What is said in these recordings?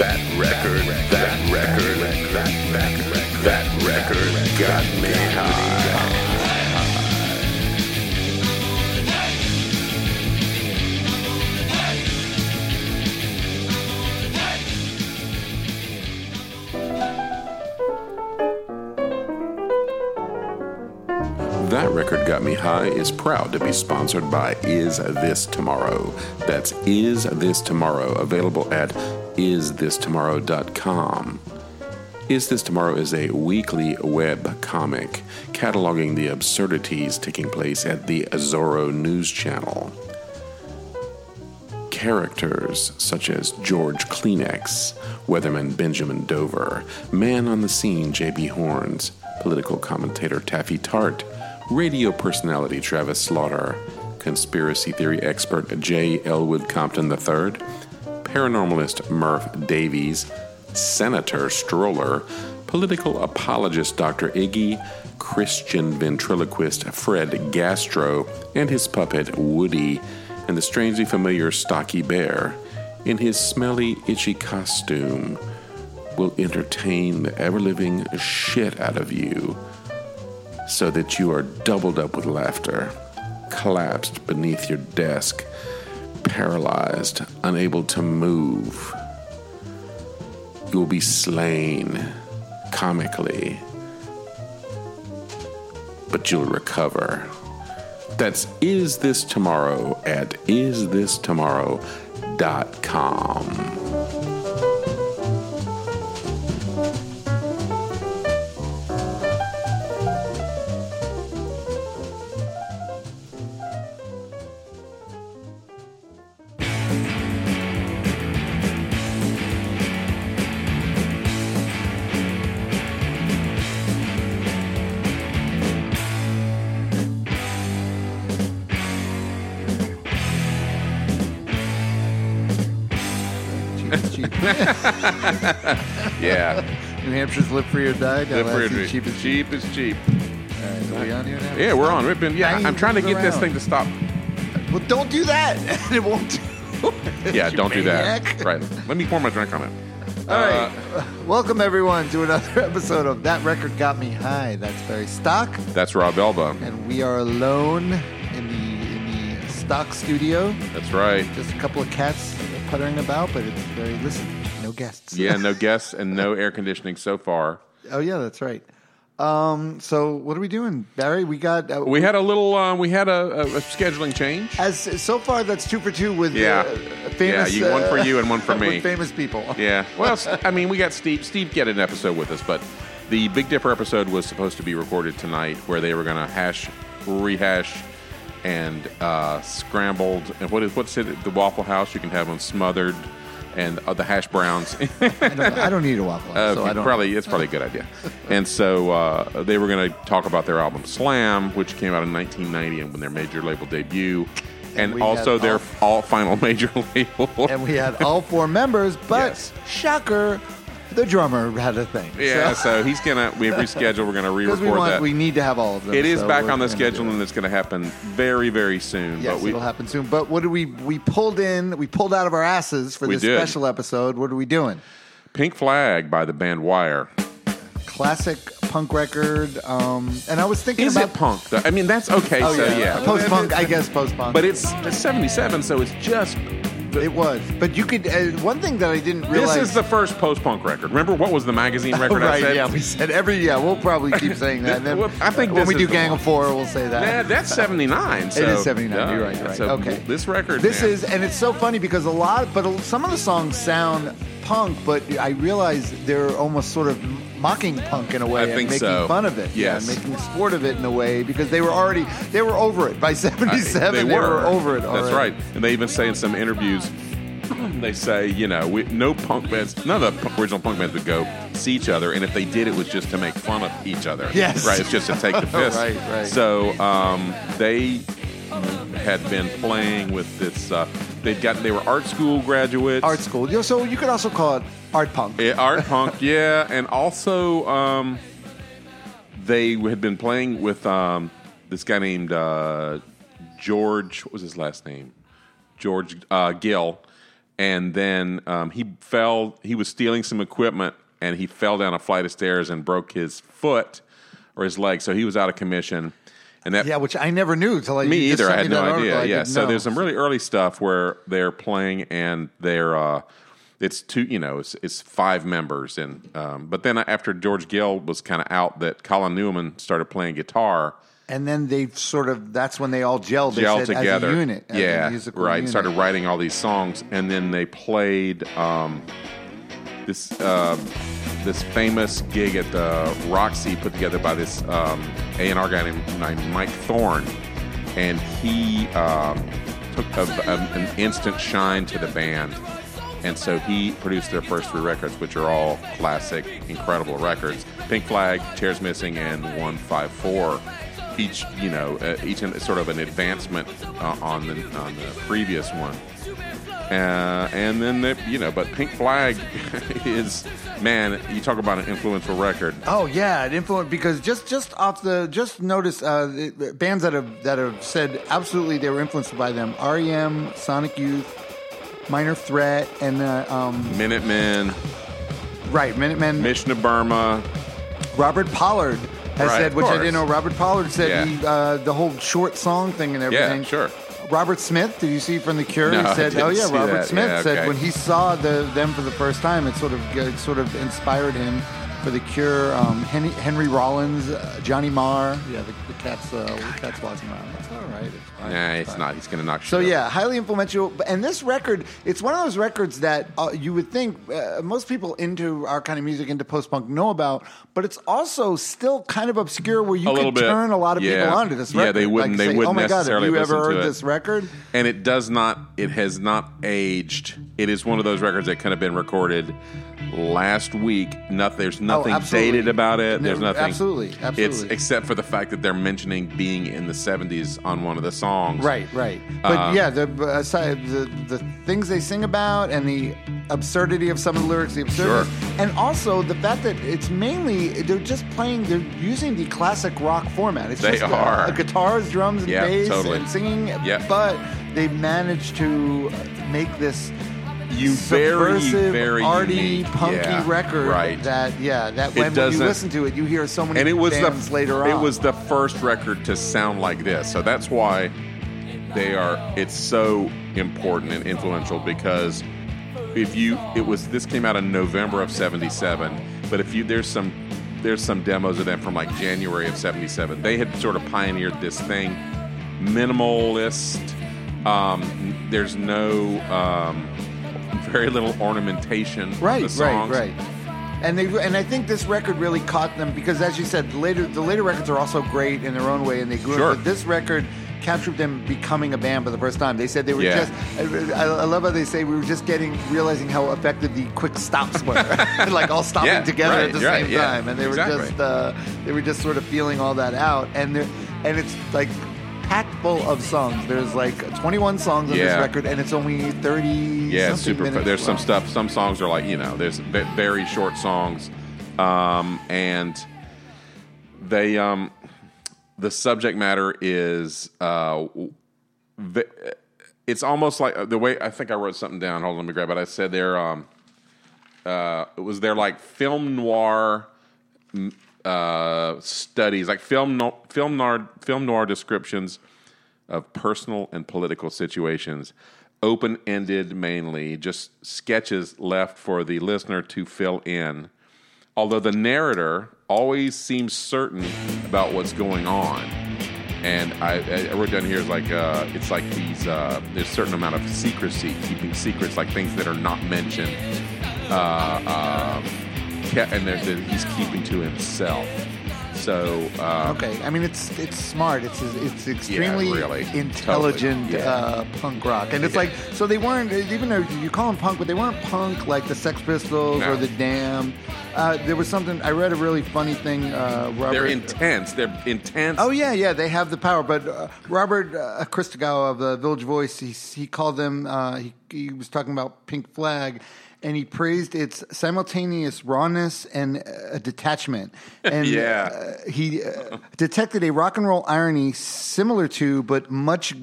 That record, that record, that record, that record got me high. That Record Got Me High is proud to be sponsored by Is This Tomorrow. That's Is This Tomorrow, available at isthistomorrow.com. Is This Tomorrow is a weekly web comic cataloging the absurdities taking place at the Azoro News Channel. Characters such as George Kleenex, Weatherman Benjamin Dover, Man on the Scene J.B. Horns, political commentator Taffy Tart, radio personality Travis Slaughter, conspiracy theory expert J. Elwood Compton III, paranormalist Murph Davies, Senator Stroller, political apologist Dr. Iggy, Christian ventriloquist Fred Gastro, and his puppet Woody, and the strangely familiar Stocky Bear, in his smelly, itchy costume, will entertain the ever living shit out of you so that you are doubled up with laughter, collapsed beneath your desk, paralyzed, unable to move. You will be slain comically, but you'll recover. That's Is This Tomorrow at isthistomorrow.com. Yeah. New Hampshire's live free or die. Live free or die. cheap is cheap. cheap is cheap. All right, are we on here now? Yeah, we're on. We've been, yeah, I'm trying to get this thing to stop. Well, don't do that. it won't. Do. Yeah, don't do that. Right. Let me pour my drink on it. All right. Uh, Welcome everyone to another episode of That Record Got Me High. That's Barry Stock, That's Rob Elba. and we are alone in the in the stock studio. That's right. Just a couple of cats puttering about, but it's very listen. No guests. Yeah, no guests and no air conditioning so far. Oh yeah, that's right. Um, so what are we doing, Barry? We got uh, We had a little, uh, we had a, a, a scheduling change. as so far that's two for two with Yeah. uh, famous. Yeah, you- one for uh, you and one for me. famous people. Yeah. Well, I mean, we got Steve. Steve get an episode with us, but the Big Dipper episode was supposed to be recorded tonight, where they were going to hash, rehash, and uh, scrambled. And what is what's it? The Waffle House. You can have them smothered, and uh, the hash browns. I, don't, I don't need a waffle, Uh, so I don't. probably it's probably a good idea. And so uh, they were going to talk about their album Slam, which came out in 1990 and when their major label debut, and, we also their all- all final major label. and we had all four members, but Yes. shocker, the drummer had a thing. yeah, so he's gonna we rescheduled. We're gonna re-record want, that. we need to have all of them. it is so back on the schedule, and it's going to happen very, very soon. Yes, but we, it'll happen soon. But what did we we pulled in? We pulled out of our asses for this did. special episode. What are we doing? Pink Flag by the band Wire. Classic punk record. Um, and I was thinking Is about it punk? though? I mean, that's okay. Oh so yeah, yeah, post punk. I guess post punk. But it's, it's 77, so it's just. It was. But you could. Uh, one thing that I didn't realize. This is the first post punk record. Remember what was the magazine record I right, said? yeah, we said every yeah. We'll probably keep saying that. Then Well, I think when we do Gang one. of Four, we'll say that. Nah, that's 79. So, It is 79. yeah, you're right. You're right. so okay. This record. This man, is, and it's so funny because a lot, but some of the songs sound punk, but I realize they're almost sort of mocking punk in a way I and making so. fun of it. Yes. Yeah, making sport of it in a way because they were already they were over it by I- '77. they, were. over it. That's right. And they even say in some interviews, they say, you know, we, no punk bands, none of the original punk bands would go see each other, and if they did, it was just to make fun of each other. Yes. right. It's just to take the piss. Right, right. So um, they had been playing with this. Uh, they'd got they were art school graduates. Art school. So you could also call it art punk. Yeah, art punk, yeah, and also um, they had been playing with um, this guy named uh, George. What was his last name? George uh, Gill, and then um, he fell. He was stealing some equipment, and he fell down a flight of stairs and broke his foot or his leg. So he was out of commission. And that Yeah, which I never knew until I me either. I had no idea. article. Yeah. So know. there's some really early stuff where they're playing and they're uh, it's two. You know, it's, it's five members, and um, but then after George Gill was kind of out, that Colin Newman started playing guitar. and then they sort of that's when they all gelled. They gel said, together. as a unit. as a yeah, musical right. unit. Started writing all these songs, and then they played um, this uh, this famous gig at the Roxy put together by this um, A and R guy named, named Mike Thorne, and he um, took a, a- an instant shine to the band. And so he produced their first three records, which are all classic, incredible records. Pink Flag, Chairs Missing, and 154 each you know uh, each sort of an advancement uh, on the on the previous one uh, and then the, you know but pink flag is man you talk about an influential record Oh yeah, it influenced because just just off the just notice uh, the- the bands that have that have said absolutely they were influenced by them: REM, Sonic Youth, Minor Threat, and uh, um, minutemen right Minutemen. mission of burma Robert Pollard has Right, said, which I course. didn't know. Robert Pollard said Yeah. he, uh, the whole short song thing and everything. Yeah, sure. Robert Smith, did you see from The Cure? No, he I said, didn't "Oh yeah." see Robert that. Smith Yeah, said okay. when he saw the them for the first time, it sort of it sort of inspired him for The Cure. Um, Henry, Henry Rollins, uh, Johnny Marr. Yeah, the, the cat's uh, the cat's walking around. That's all right. It's fine. nah It's it's fine. not he's gonna knock So shit yeah, highly influential. And this record, it's one of those records that uh, you would think uh, most people into our kind of music, into post punk, know about. But it's also still kind of obscure, where you A could turn a lot of Yeah. people onto this Record. Yeah, they wouldn't- Like they say, wouldn't Oh my god, have you ever heard this record? and it does not it has not aged it is one of those records that could have been recorded last week Not, there's nothing Oh, absolutely. dated about it there's nothing absolutely, absolutely. it's except for the fact that they're mentioning being in the 70s on one of the songs Right, right. But Um, yeah, the, aside, the the things they sing about and the absurdity of some of the lyrics, the absurdity, and also the fact that it's mainly they're just playing, they're using the classic rock format. It's They just uh, are. guitars, drums, and Yeah, bass, totally. and singing. Yeah. But they managed to make this. You very, very arty, unique. punky Yeah, record. right. That yeah, that when, when you listen to it, you hear so many and it was bands the later on. it was the first record to sound like this so that's why they are it's so important and influential because if you it was this came out in november of 77 but if you there's some there's some demos of them from like january of 77 they had sort of pioneered this thing minimalist um, there's no um, very little ornamentation right, right, right. And they and I think this record really caught them because, as you said, the later the later records are also great in their own way, and they grew. Sure. But this record captured them becoming a band for the first time. They said they were Yeah. just. I, I love how they say we were just getting realizing how effective the quick stops were, like all stopping Yeah, together right, at the right, same yeah, time, and they were exactly. just uh, they were just sort of feeling all that out, and they're- and it's like. Packed full of songs. There's like 21 songs on this record, and it's only 30. Yeah, super. Minutes There's some stuff. Some songs are like you know, there's very short songs, um, and they um, the subject matter is uh, it's almost like uh, the way I think I wrote something down. Hold on, let me grab it. I said they're um, uh, it was their like film noir uh, studies, like film no, film noir film noir descriptions of personal and political situations, open ended mainly, just sketches left for the listener to fill in. Although the narrator always seems certain about what's going on. And I, I wrote down here is like uh, it's like these uh, there's a certain amount of secrecy, keeping secrets, like things that are not mentioned, uh, uh, ke- and that he's keeping to himself. So uh, Okay, I mean it's it's smart. It's it's extremely really. intelligent Totally, yeah. uh, punk rock, and it's like so they weren't even though you call them punk, but they weren't punk like the Sex Pistols No. or the Damned. Uh, there was something I read a really funny thing. Uh, Robert, they're intense. They're intense. Oh yeah, yeah, they have the power. But uh, Robert uh, Christgau of the Village Voice, he he called them. Uh, he he was talking about Pink Flag, and he praised its simultaneous rawness and uh, detachment. And Yeah. uh, he uh, detected a rock and roll irony similar to, but much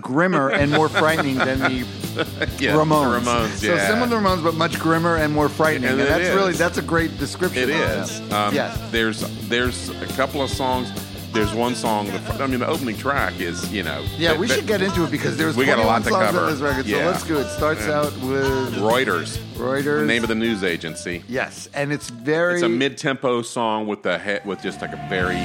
grimmer and more frightening than the Yeah, Ramones. the Ramones, So yeah. similar to Ramones, but much grimmer and more frightening. And And, that's is. really that's a great description. It of is. Um, yes. There's there's a couple of songs. There's one song. The, I mean, the opening track is you know. Yeah, that- we that- should get into it because there's We got a lot to songs cover. on this record. Yeah. So let's go. It starts out with Reuters. Reuters. The name of the news agency. yes, and it's very It's a mid-tempo song with the he- with just like a very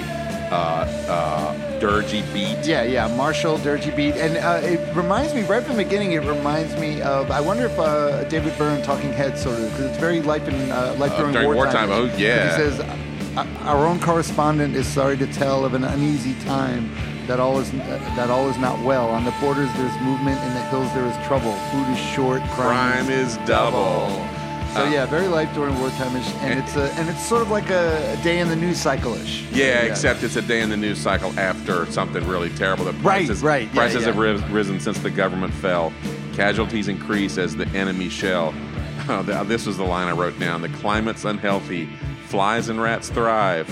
uh, uh, dirgy beat. Yeah, yeah, Marshall, Dirty Beat, and uh, it reminds me right from the beginning. It reminds me of I wonder if uh, David Byrne, Talking Heads, sort of because it's very life in uh, life Uh, during, during wartime. wartime, oh, yeah. He says, "Uh, "Our own correspondent is sorry to tell of an uneasy time." That all is that all is not well. On the borders, there's movement. In the hills, there is trouble. Food is short. Crime, Crime is double. So Uh, yeah, very life during wartime, and and- it's a and it's sort of like a, a day in the news cycle ish. Yeah, except it's a day in the news cycle after something really terrible. The Right, prices, right, yeah, prices yeah. have risen since the government fell. Casualties increase as the enemy shell. Oh, th- this was the line I wrote down. The climate's unhealthy. Flies and rats thrive,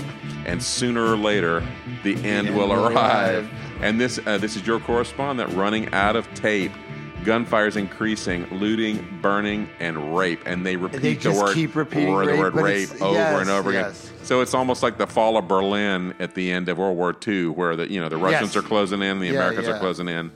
and sooner or later, the end will will arrive. arrive. And this, uh, this is your correspondent running out of tape. Gunfire's increasing, looting, burning, and rape, and they repeat They the word, keep repeating word- the rape, word rape over yes, and over again. So it's almost like the fall of Berlin at the end of World War II, where the you know the Russians Yes. are closing in, the Yeah, Americans yeah. are closing in.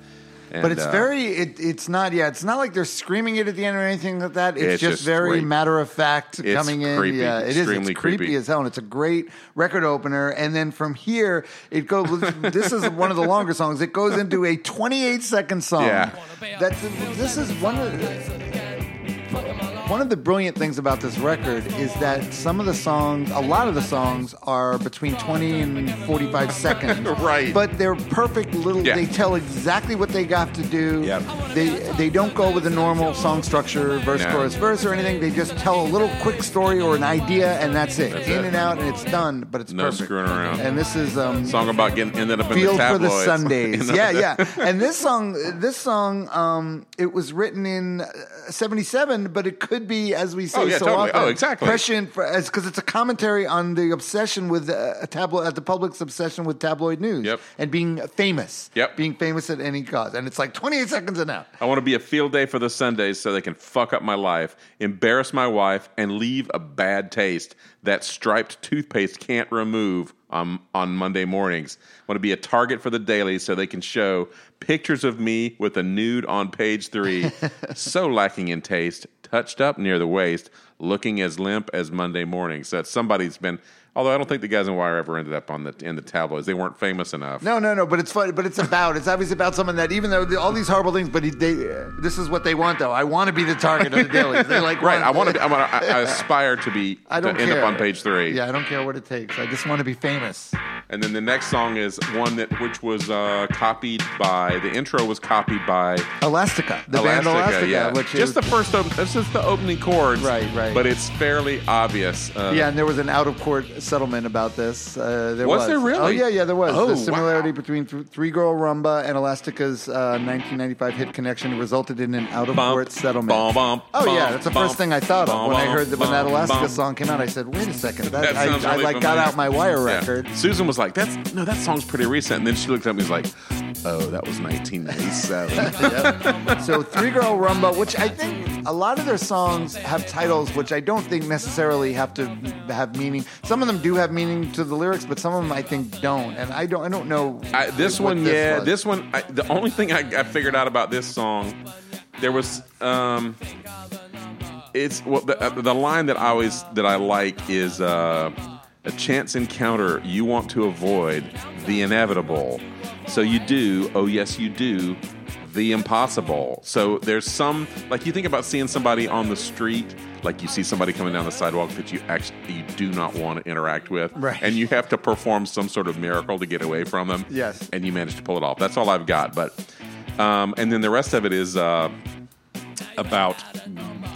And, But it's uh, very, it, it's not, yeah, it's not like they're screaming it at the end or anything like that. It's, It's just, just very great. matter of fact It's coming in. Yeah, it is. extremely It's creepy, creepy. as hell. And it's a great record opener. And then from here, it goes, this is one of the longer songs. It goes into a 28 second song. Yeah. That's, this is one of the, one of the brilliant things about this record is that some of the songs, a lot of the songs, are between 20 and 45 seconds. Right. But they're perfect little, Yeah. they tell exactly what they got to do. Yep. They they don't go with the normal song structure, verse, No. chorus, verse, or anything. They just tell a little quick story or an idea, and that's it. That's In it. and out, and it's done. But it's No perfect. screwing around. And this is um, song about getting ended up in Field the for the tabloids. Sundays. Yeah, yeah. And this song, this song, um, it was written in '77, but it could be, as we say Oh, yeah, so totally. often, Oh, exactly. prescient because it's a commentary on the obsession with uh, a tabloid, at the public's obsession with tabloid news, Yep. and being famous, Yep. being famous at any cost. And it's like 28 seconds and out. I want to be a field day for the Sundays so they can fuck up my life, embarrass my wife, and leave a bad taste that striped toothpaste can't remove on, on Monday mornings. I want to be a target for the dailies so they can show pictures of me with a nude on page three, so lacking in taste, touched up near the waist, looking as limp as Monday mornings. That somebody's been. Although I don't think the guys in Wire ever ended up on the in the tabloids. They weren't famous enough. No, no, no. But it's funny. But it's about. It's obviously about someone that even though all these horrible things, but he, they. This is what they want, though. I want to be the target of the dailies. They like Right, I want to. I, want to, I aspire to be. I don't to end care. up on page three. Yeah, I don't care what it takes. I just want to be famous. And then the next song is one that which was uh, copied by the intro was copied by Elastica, the band Elastica, yeah. which just is the first. Op- this is the opening chords, Right, right. But it's fairly obvious. Uh, Yeah, and there was an out of court settlement about this. Uh, there Was was, there really? Oh yeah, yeah, there was. Oh, the similarity wow. between th- Three Girl Rhumba and Elastica's uh, 1995 hit connection resulted in an out of court Bump, settlement. bump, oh yeah, that's the first thing I thought of when I heard that when that Elastica song came out. I said, "Wait a second, that, That I, sounds I really like got out my Wire Yeah. record." Susan was like, "That's no, that song's pretty recent." And then she looked at me and was like, "Oh, that was 1997." Yep. So Three Girl Rhumba, which I think a lot of their songs have titles which I don't think necessarily have to have meaning. Some of them do have meaning to the lyrics, but some of them I think don't. And I don't I don't know. I, this one, yeah, was. this one. I, the only thing I, I figured out about this song, there was, um, it's well, the, uh, the line that I always that I like is uh, a chance encounter you want to avoid the inevitable, so you do. Oh yes, you do. The impossible. So there's some like you think about seeing somebody on the street, like you see somebody coming down the sidewalk that you actually you do not want to interact with, Right. and you have to perform some sort of miracle to get away from them. Yes. And you manage to pull it off. That's all I've got. But um, and then the rest of it is uh, about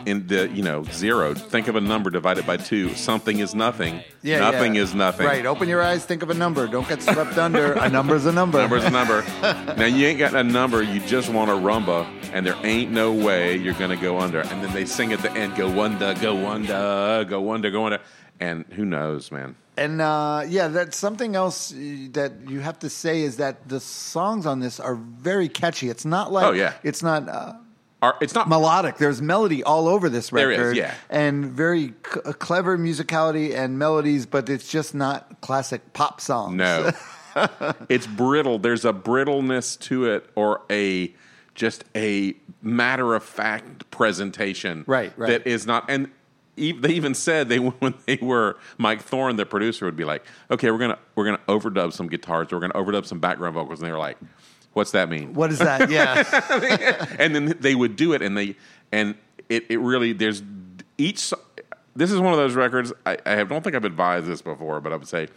in the you know zero. Think of a number divided by two. Something is nothing. Yeah, nothing yeah. is nothing. Right. Open your eyes. Think of a number. Don't get swept under. A number's a number. Number's a number. now you ain't got a number. You just want a rumba, and there ain't no way you're gonna go under. And then they sing at the end, "Go under, go under, go under, go under." And who knows, man? And uh, yeah, that's something else uh, that you have to say is that the songs on this are very catchy. It's not like Oh, yeah. it's not uh, Are, it's not melodic. There's melody all over this record, is, yeah. and very c- uh, clever musicality and melodies, but it's just not classic pop songs. No. it's brittle. There's a brittleness to it or a just a matter of fact presentation. Right, right. That is not and they even said they when they were Mike Thorne, the producer, would be like, "Okay, we're gonna we're gonna overdub some guitars, or we're gonna overdub some background vocals," and they were like, "What's that mean?" What is that? Yeah, and then they would do it, and they and it, it really there's each. This is one of those records. I, I have- don't think I've advised this before, but I would say,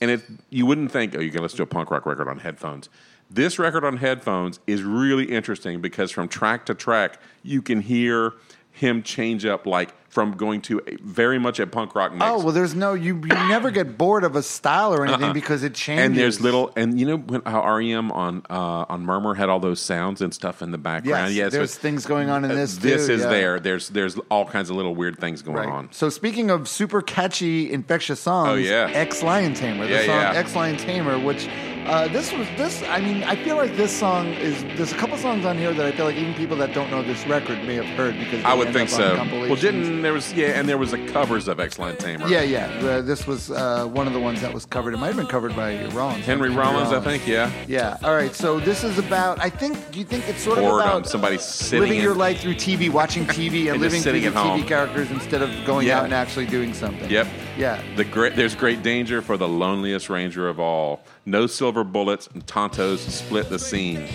and it you wouldn't think, oh, you can listen to do a punk rock record on headphones. This record on headphones is really interesting because from track to track, you can hear him change up like from going to a, very much a punk rock mix. Oh well, there's no you. You never get bored of a style or anything because it changes. Uh-uh. and there's little, and you know when, how REM on uh, on Murmur had all those sounds and stuff in the background. Yes, so there's it's- things going on in uh, this. This too, is yeah. there. There's there's all kinds of little weird things going Right. on. So speaking of super catchy, infectious songs, Oh, yeah. Ex Lion Tamer, the Yeah, song yeah. Ex Lion Tamer, which uh, this was this. I mean, I feel like this song is. There's a couple songs on here that I feel like even people that don't know this record may have heard because I would think so. Well, compilations. Didn't there was yeah, and there was a covers of X Line Tamer. Yeah, yeah. Uh, this was uh, one of the ones that was covered. It might have been covered by Rollins. Henry Rollins, I think. Yeah, Yeah. All right. So this is about. I think. Do you think it's sort of or about somebody sitting living in, your life through TV, watching TV, and, And living through the TV home. characters instead of going Yeah. out and actually doing something? Yep. Yeah. The great, there's great danger for the loneliest ranger of all. No silver bullets and Tontos split the scene.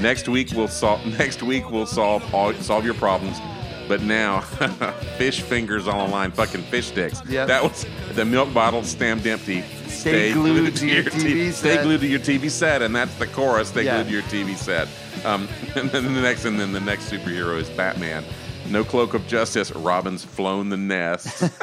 Next week we'll solve. Next week we'll solve all solve your problems. But now, fish fingers on the line, fucking fish sticks. Yep. That was the milk bottle stamped empty. Stay glued to your TV Stay glued to your TV set, and that's the chorus. Stay Yeah. glued to your TV set. Um, and then the next, and then the next superhero is Batman. No cloak of justice. Robin's flown the nest.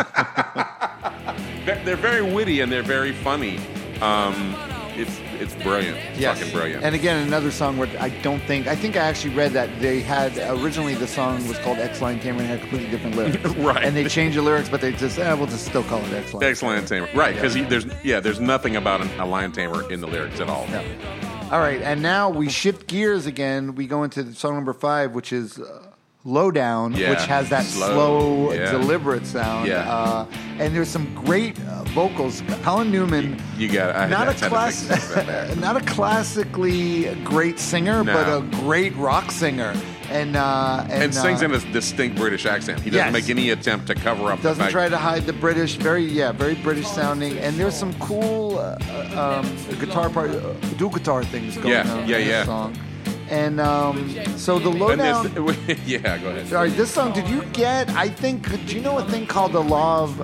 they're, they're very witty and they're very funny. Um, it's it's brilliant. Yes. fucking brilliant. And again, another song where I don't think I think I actually read that they had originally the song was called X Line Tamer and had completely different lyrics. Right. And they changed the lyrics, but they just eh, we'll just still call it X Line. X Line tamer, right? Because there's yeah, there's nothing about an, a lion tamer in the lyrics at all. Yeah. All right, and now we shift gears again. We go into song number five, which is uh, "Lowdown," Yeah. which has that Slow, slow, yeah. deliberate sound. Yeah. Uh, and there's some great uh, vocals. Colin Newman, You got I, not a class, think about that. not a classically great singer, No. but a great rock singer. And uh, and, and sings uh, in a distinct British accent. He doesn't Yes. make any attempt to cover up. the doesn't try to hide the British. Very yeah, very British sounding. And there's some cool uh, uh, um, guitar part, uh, dual guitar things going Yeah, on yeah, in yeah. this song. And um, so the lowdown. this- yeah, go ahead. Sorry, this song. Did you get? I think. Do you know a thing called the law of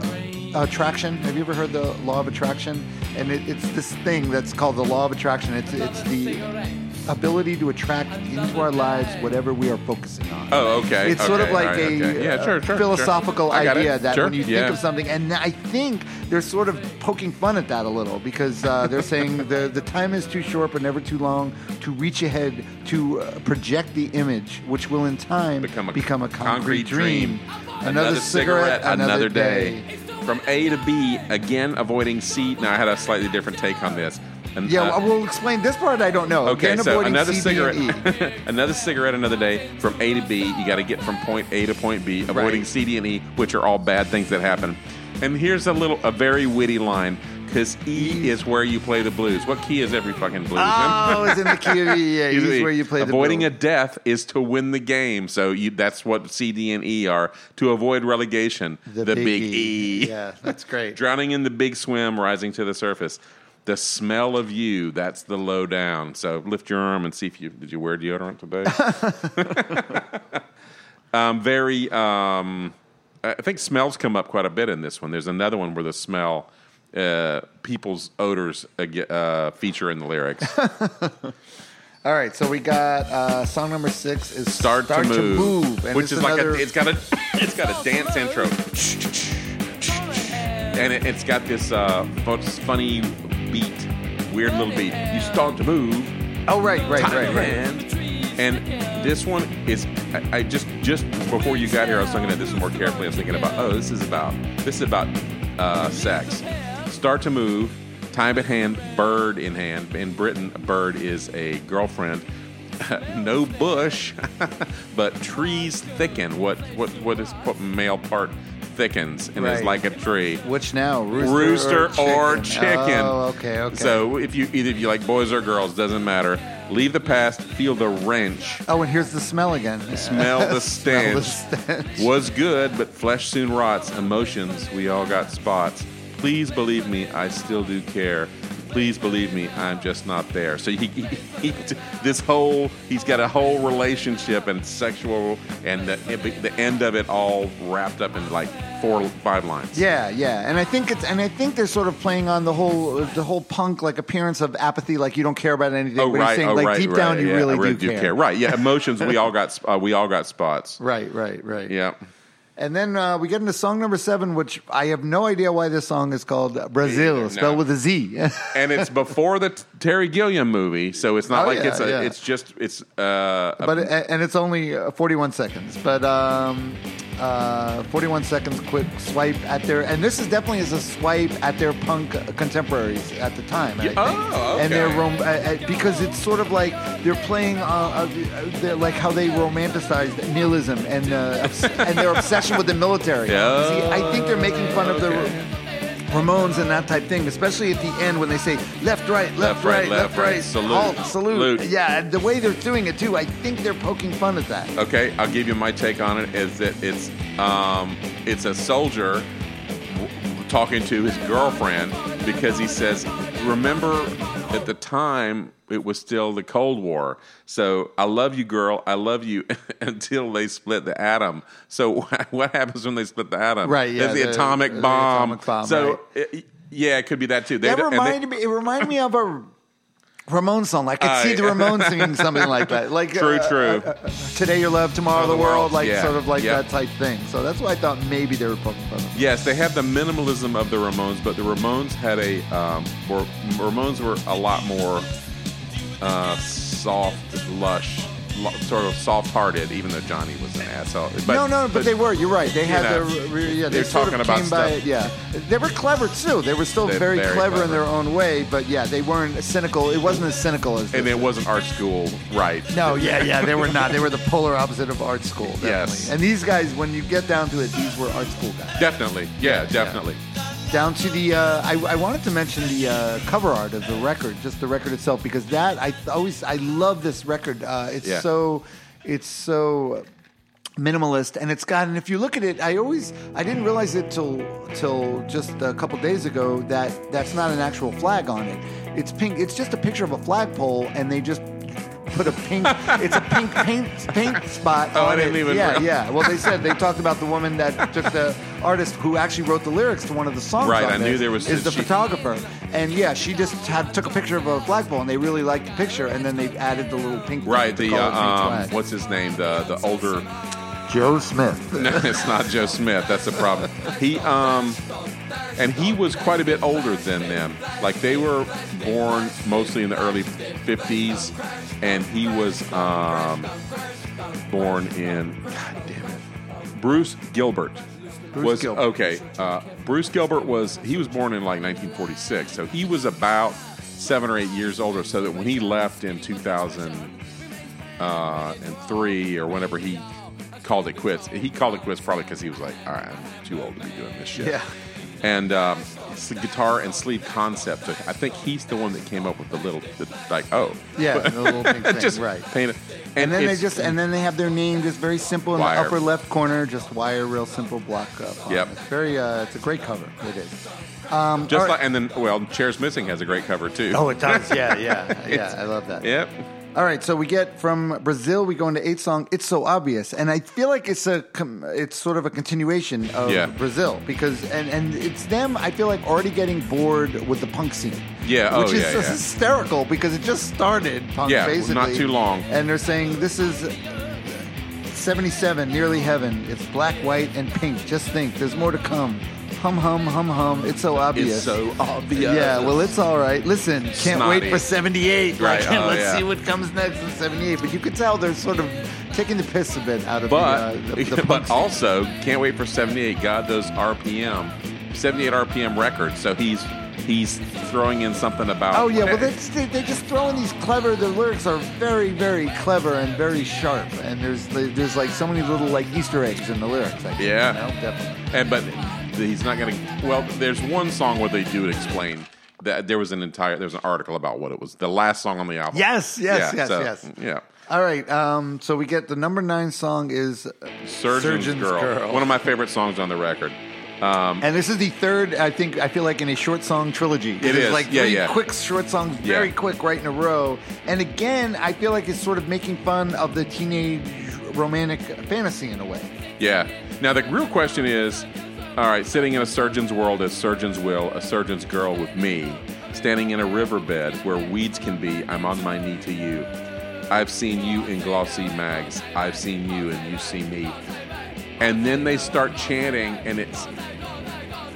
attraction? Have you ever heard the law of attraction? And it, it's this thing that's called the law of attraction. It's it's the ability to attract into our lives whatever we are focusing on. Oh, okay. It's sort of like right, a okay. yeah, sure, sure, philosophical sure. Idea that when you yeah. think of something, and I think they're sort of poking fun at that a little because uh, they're saying the the time is too short but never too long to reach ahead to uh, project the image, which will in time become a, become a concrete, dream. Another, cigarette, another day. From A to B, again avoiding C. Now I had a slightly different take on this. And, Yeah, uh, well, explain this part. I don't know. Okay, Again, so another C, D, E. cigarette, another cigarette, another day. From A to B, you got to get from point A to point B, avoiding Right. C, D, and E, which are all bad things that happen. And here's a little, a very witty line, because E is where you play the blues. What key is every fucking blues? Oh, it's in the key of E. Yeah, he's He's- where you play the blues. avoiding a death is to win the game. So you, that's what C, D, and E are. To avoid relegation, the, big, E. Yeah, that's great. Drowning in the big swim, rising to the surface. The smell of you, that's the low down. So lift your arm and see if you did you wear deodorant today? um, very um, I think smells come up quite a bit in this one. There's another one where the smell uh, people's odors uh, uh, feature in the lyrics. All right, so we got uh, song number six is Start, to move, and which it's is like a, it's got a it's got a dance intro, and it, it's got this uh, funny beat, weird little beat. You start to move, oh right, right, right, right. hand. And this one is, I, I just just before you got here, I was looking at this more carefully. I was thinking about, oh, this is about this is about uh, sex. Start to move, time at hand, bird in hand. In Britain, a bird is a girlfriend. no bush, but trees thicken. What what what is what male part thickens and is Right. like a tree Which now, rooster rooster, or chicken. Oh, okay, okay. So if you either if you like boys or girls, doesn't matter. Leave the past, feel the wrench, oh, and here's the smell again. smell the Smell the stench. stench. Was good, but flesh soon rots. Emotions, we all got spots. Please believe me, I still do care. Please believe me, I'm just not there. So he, he, he- this whole he's got a whole relationship and sexual and the, the end of it all wrapped up in like four five lines. Yeah, yeah, and I think it's and I think they're sort of playing on the whole the whole punk like appearance of apathy, like you don't care about anything. Oh but right, saying oh like right, deep right, down you yeah, really, really do, do care. Right, yeah, emotions. We all got uh, we all got spots. Right, right, right. Yeah. And then uh, we get into song number seven, which I have no idea why this song is called Brazil, either, spelled with a Z. and it's before the Terry Gilliam movie, so it's not Oh, like yeah, it's a. yeah. It's just it's. Uh, a- but and it's only uh, 41 seconds. But um, uh, 41 seconds quick swipe at their and this is definitely is a swipe at their punk contemporaries at the time. I Yeah, think. oh, And they're okay. rom- uh, uh, because it's sort of like they're playing uh, uh, they're like how they romanticized nihilism and uh, and their obsession with the military. Yeah. See, I think they're making fun of the. Ramones and that type thing, especially at the end when they say left, right, left, Left, right, left, right, right, salute, halt, salute. salute. Yeah, the way they're doing it too, I think they're poking fun at that. okay, I'll give you my take on it. Is that it's um, it's a soldier talking to his girlfriend because he says, "Remember, at the time it was still the Cold War. So I love you, girl. I love you until they split the atom. So what happens when they split the atom? Right, yeah, There's the, the- atomic the bomb. atomic bomb, So it- yeah, it could be that too. They That don't- they- reminded me. It reminded me of a Ramones song. I could see the Ramones singing something like that. Like True, uh, true. uh, uh, today your love, tomorrow the the world. world, Like yeah, sort of like yeah. that type thing. So that's why I thought maybe they were poking fun. Yes, they have the minimalism of the Ramones, but the Ramones had a um, were, Ramones were a lot more uh, soft, lush, lo- sort of soft-hearted. Even though Johnny was an asshole. But, no, no, but, they were. You're right. They had know, their re- yeah. They they're sort talking of about came by stuff. it. Yeah, they were clever too. They were still very, very clever, in their own way. But yeah, they weren't cynical. It wasn't as cynical as. and it wasn't art school, right? No, yeah, yeah, they were not. They were the polar opposite of art school. Definitely. Yes. And these guys, when you get down to it, these were art school guys. Definitely, yeah, definitely. Down to the uh, I, I wanted to mention the uh, cover art of the record just the record itself because that i always i love this record uh, it's Yeah. so it's so minimalist and it's got and if you look at it i always i didn't realize it till till just a couple days ago that that's not an actual flag on it it's pink it's just a picture of a flagpole and they just put a pink it's a pink paint paint spot Oh, I didn't it. even yeah realize. yeah well they said they talked about the woman that took the artist who actually wrote the lyrics to one of the songs Right, on I knew there was- is the she- photographer and yeah she just had took a picture of a flagpole and they really liked the picture and then they added the little pink Right, the the uh, um, what's his name? The the older. Joe Smith No, it's not Joe Smith. That's the problem. He um, and he was quite a bit older than them. Like they were born mostly in the early '50s, and he was um, born in. God damn it, Bruce Gilbert. Bruce was Gilbert. okay. Uh, Bruce Gilbert was he was born in like 1946, so he was about seven or eight years older. So that when he left in 2000 uh, and three or whenever he called it quits. He called it quits probably because he was like, all right, I'm too old to be doing this shit. Yeah. And um, it's the guitar and sleeve concept. I think he's the one that came up with the little, the, like, oh, yeah the little pink thing just right paint it. and then they just and then they have their name just very simple in Wire. the upper left corner just wire real simple block up Yep. it's very uh, it's a great cover it is just all right. like, and then well, Chairs Missing has a great cover too. oh it does yeah yeah yeah I love that Yep. All right, so we get from Brazil, we go into eight song. It's so obvious, and I feel like it's a it's sort of a continuation of Yeah. Brazil because and and it's them. I feel like already getting bored with the punk scene. Yeah, oh, which is yeah, yeah. hysterical because it just started punk Yeah, basically not too long. and they're saying this is. 77, nearly heaven. It's black, white, and pink. Just think, there's more to come. Hum, hum, hum, hum. It's so obvious. It's so obvious. Yeah, well, it's all right. Listen, can't Snotty. wait for 78. Right, Like, oh, let's yeah. see what comes next in 78. But you could tell they're sort of taking the piss a bit out of But the, uh, the, the but also can't wait for 78. God, those RPM, 78 RPM records. So he's he's throwing in something about. Oh yeah, well they they just throw in these clever. The lyrics are very very clever and very sharp, and there's there's like so many little like Easter eggs in the lyrics. I think, Yeah. you know, definitely. And but he's not going to. Well, there's one song where they do explain that there was an entire there's an article about what it was. The last song on the album. Yes, yes, Yeah, yes, so, yes. Yeah. All right, um, so we get the number nine song is uh, Surgeon's, Girl. One of my favorite songs on the record. Um, And this is the third, I think, I feel like in a short song trilogy. It is. Like Yeah, three yeah. quick short songs, very Yeah. quick, right in a row. And again, I feel like it's sort of making fun of the teenage romantic fantasy in a way. Yeah. Now the real question is, all right, sitting in a surgeon's world as surgeons will, a surgeon's girl with me, standing in a riverbed where weeds can be, I'm on my knee to you. I've seen you in glossy mags. I've seen you and you see me. And then they start chanting, and it's.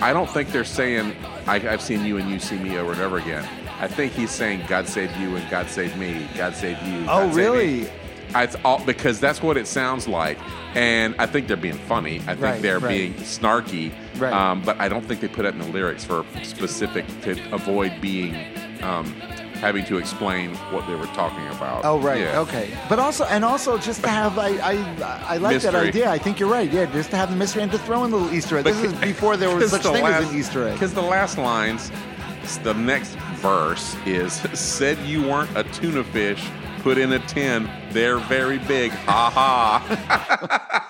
I don't think they're saying, I, I've seen you and you see me over and over again. I think he's saying, God save you and God save me. God save you. Oh, God save me." It's all because that's what it sounds like, and I think they're being funny. I think Right, they're right. being snarky, Right. um, but I don't think they put it in the lyrics for specific to avoid being um, having to explain what they were talking about. Oh right, Yeah. okay. But also, and also, just to have, I, I, I like that idea. I think you're right. Yeah, just to have the mystery and to throw in little Easter egg. This is before there was such thing as an Easter egg. Because the last lines, the next verse is said you weren't a tuna fish put in a tin. They're very big. Ha ha.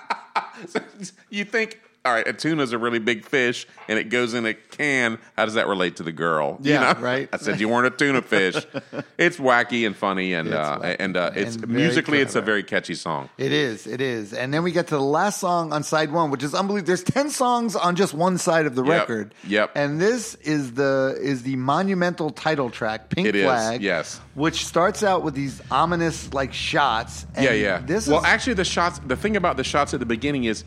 You think, all right, a tuna's a really big fish and it goes in a can. How does that relate to the girl? You Yeah, know? right. I said you weren't a tuna fish. it's wacky and funny and It's uh, wacky and uh, it's and musically it's a very catchy song. It is, it is. And then we get to the last song on side one, which is unbelievable. There's ten songs on just one side of the Yep, record. yep. And this is the is the monumental title track, Pink It is, Flag. yes. Which starts out with these ominous like shots. And yeah, yeah. This well, is actually, the shots. The thing about the shots at the beginning is,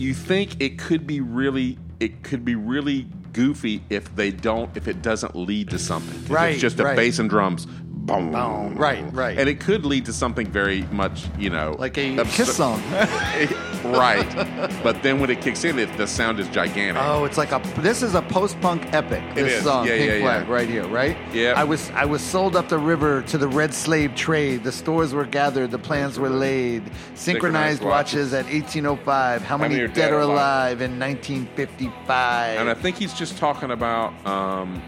you think it could be really, it could be really goofy if they don't, if it doesn't lead to something. Right, It's just a right. bass and drums. Boom. Boom. Right, right. And it could lead to something very much, you know, like a absurd- kiss song. right. But then when it kicks in, it, the sound is gigantic. Oh, it's like a. This is a post-punk epic. It This is. song, Yeah, Pink yeah, Flag, yeah. right here, right? Yeah. I was I was sold up the river to the red slave trade. The stores were gathered, the plans were laid. Synchronized Synchronized watches at 1805. How many, many dead, or or alive in 1955? And I think he's just talking about um,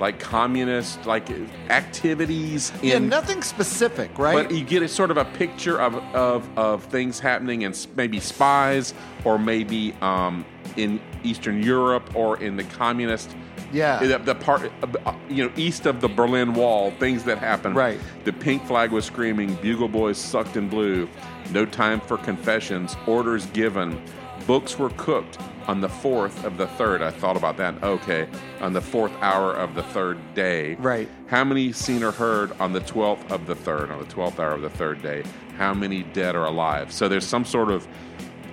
like communist like activities in yeah, nothing specific, right? But you get a sort of a picture of of, of things happening and maybe spies or maybe um, in Eastern Europe or in the communist. Yeah. the, the part uh, you know east of the Berlin Wall, things that happened. Right. The pink flag was screaming, bugle boys sucked in blue, no time for confessions, orders given, books were cooked on the fourth of the third. I thought about that. Okay, on the fourth hour of the third day. Right. How many seen or heard on the 12th of the third, on the 12th hour of the third day? How many dead or alive? So there's some sort of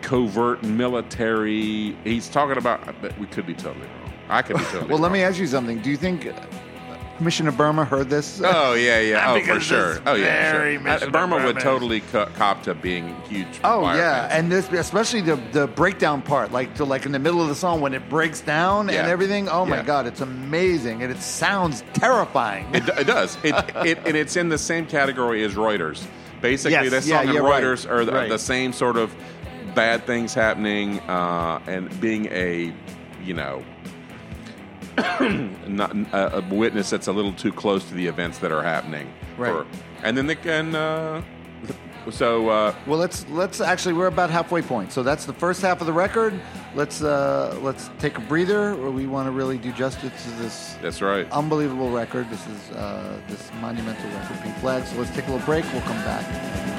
covert military. He's talking about, but we could be totally wrong. I could be totally wrong. well, let me ask you something. Do you think Mission of Burma heard this? Oh yeah, yeah. Oh, for sure. Oh yeah, very sure. Mission Uh, Burma would totally co- cop to being huge. Oh yeah, and this especially the the breakdown part, like to like in the middle of the song when it breaks down and everything. Oh my god, it's amazing and it sounds terrifying. It, it does. It, it, and it's in the same category as Reuters. Basically, Yes, this yeah, song and you're right. Reuters are the, Right. the same sort of bad things happening uh, and being a, you know, not, a, a witness that's a little too close to the events that are happening. Right. Or- and then they can. Uh, so uh, Well, let's let's actually we're about halfway point. So that's the first half of the record. Let's uh, let's take a breather. We want to really do justice to this that's right. unbelievable record. This is uh, this monumental record, Pink Flag. So let's take a little break. We'll come back.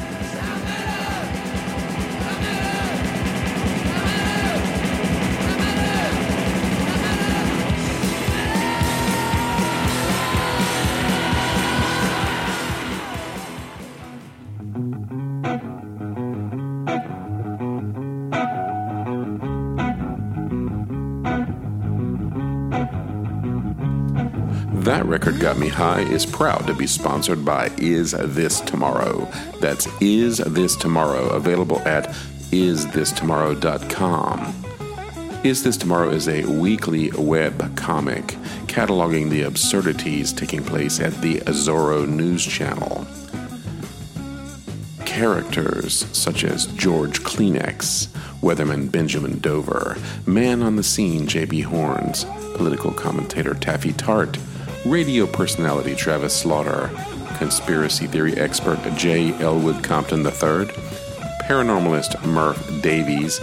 Got Me High is proud to be sponsored by Is This Tomorrow. That's Is This Tomorrow, available at isthistomorrow.com. Is This Tomorrow is a weekly web comic cataloging the absurdities taking place at the Azoro News Channel. Characters such as George Kleenex, Weatherman Benjamin Dover, Man on the Scene J.B. Horns, political commentator Taffy Tart, radio personality Travis Slaughter, conspiracy theory expert J. Elwood Compton III, paranormalist Murph Davies,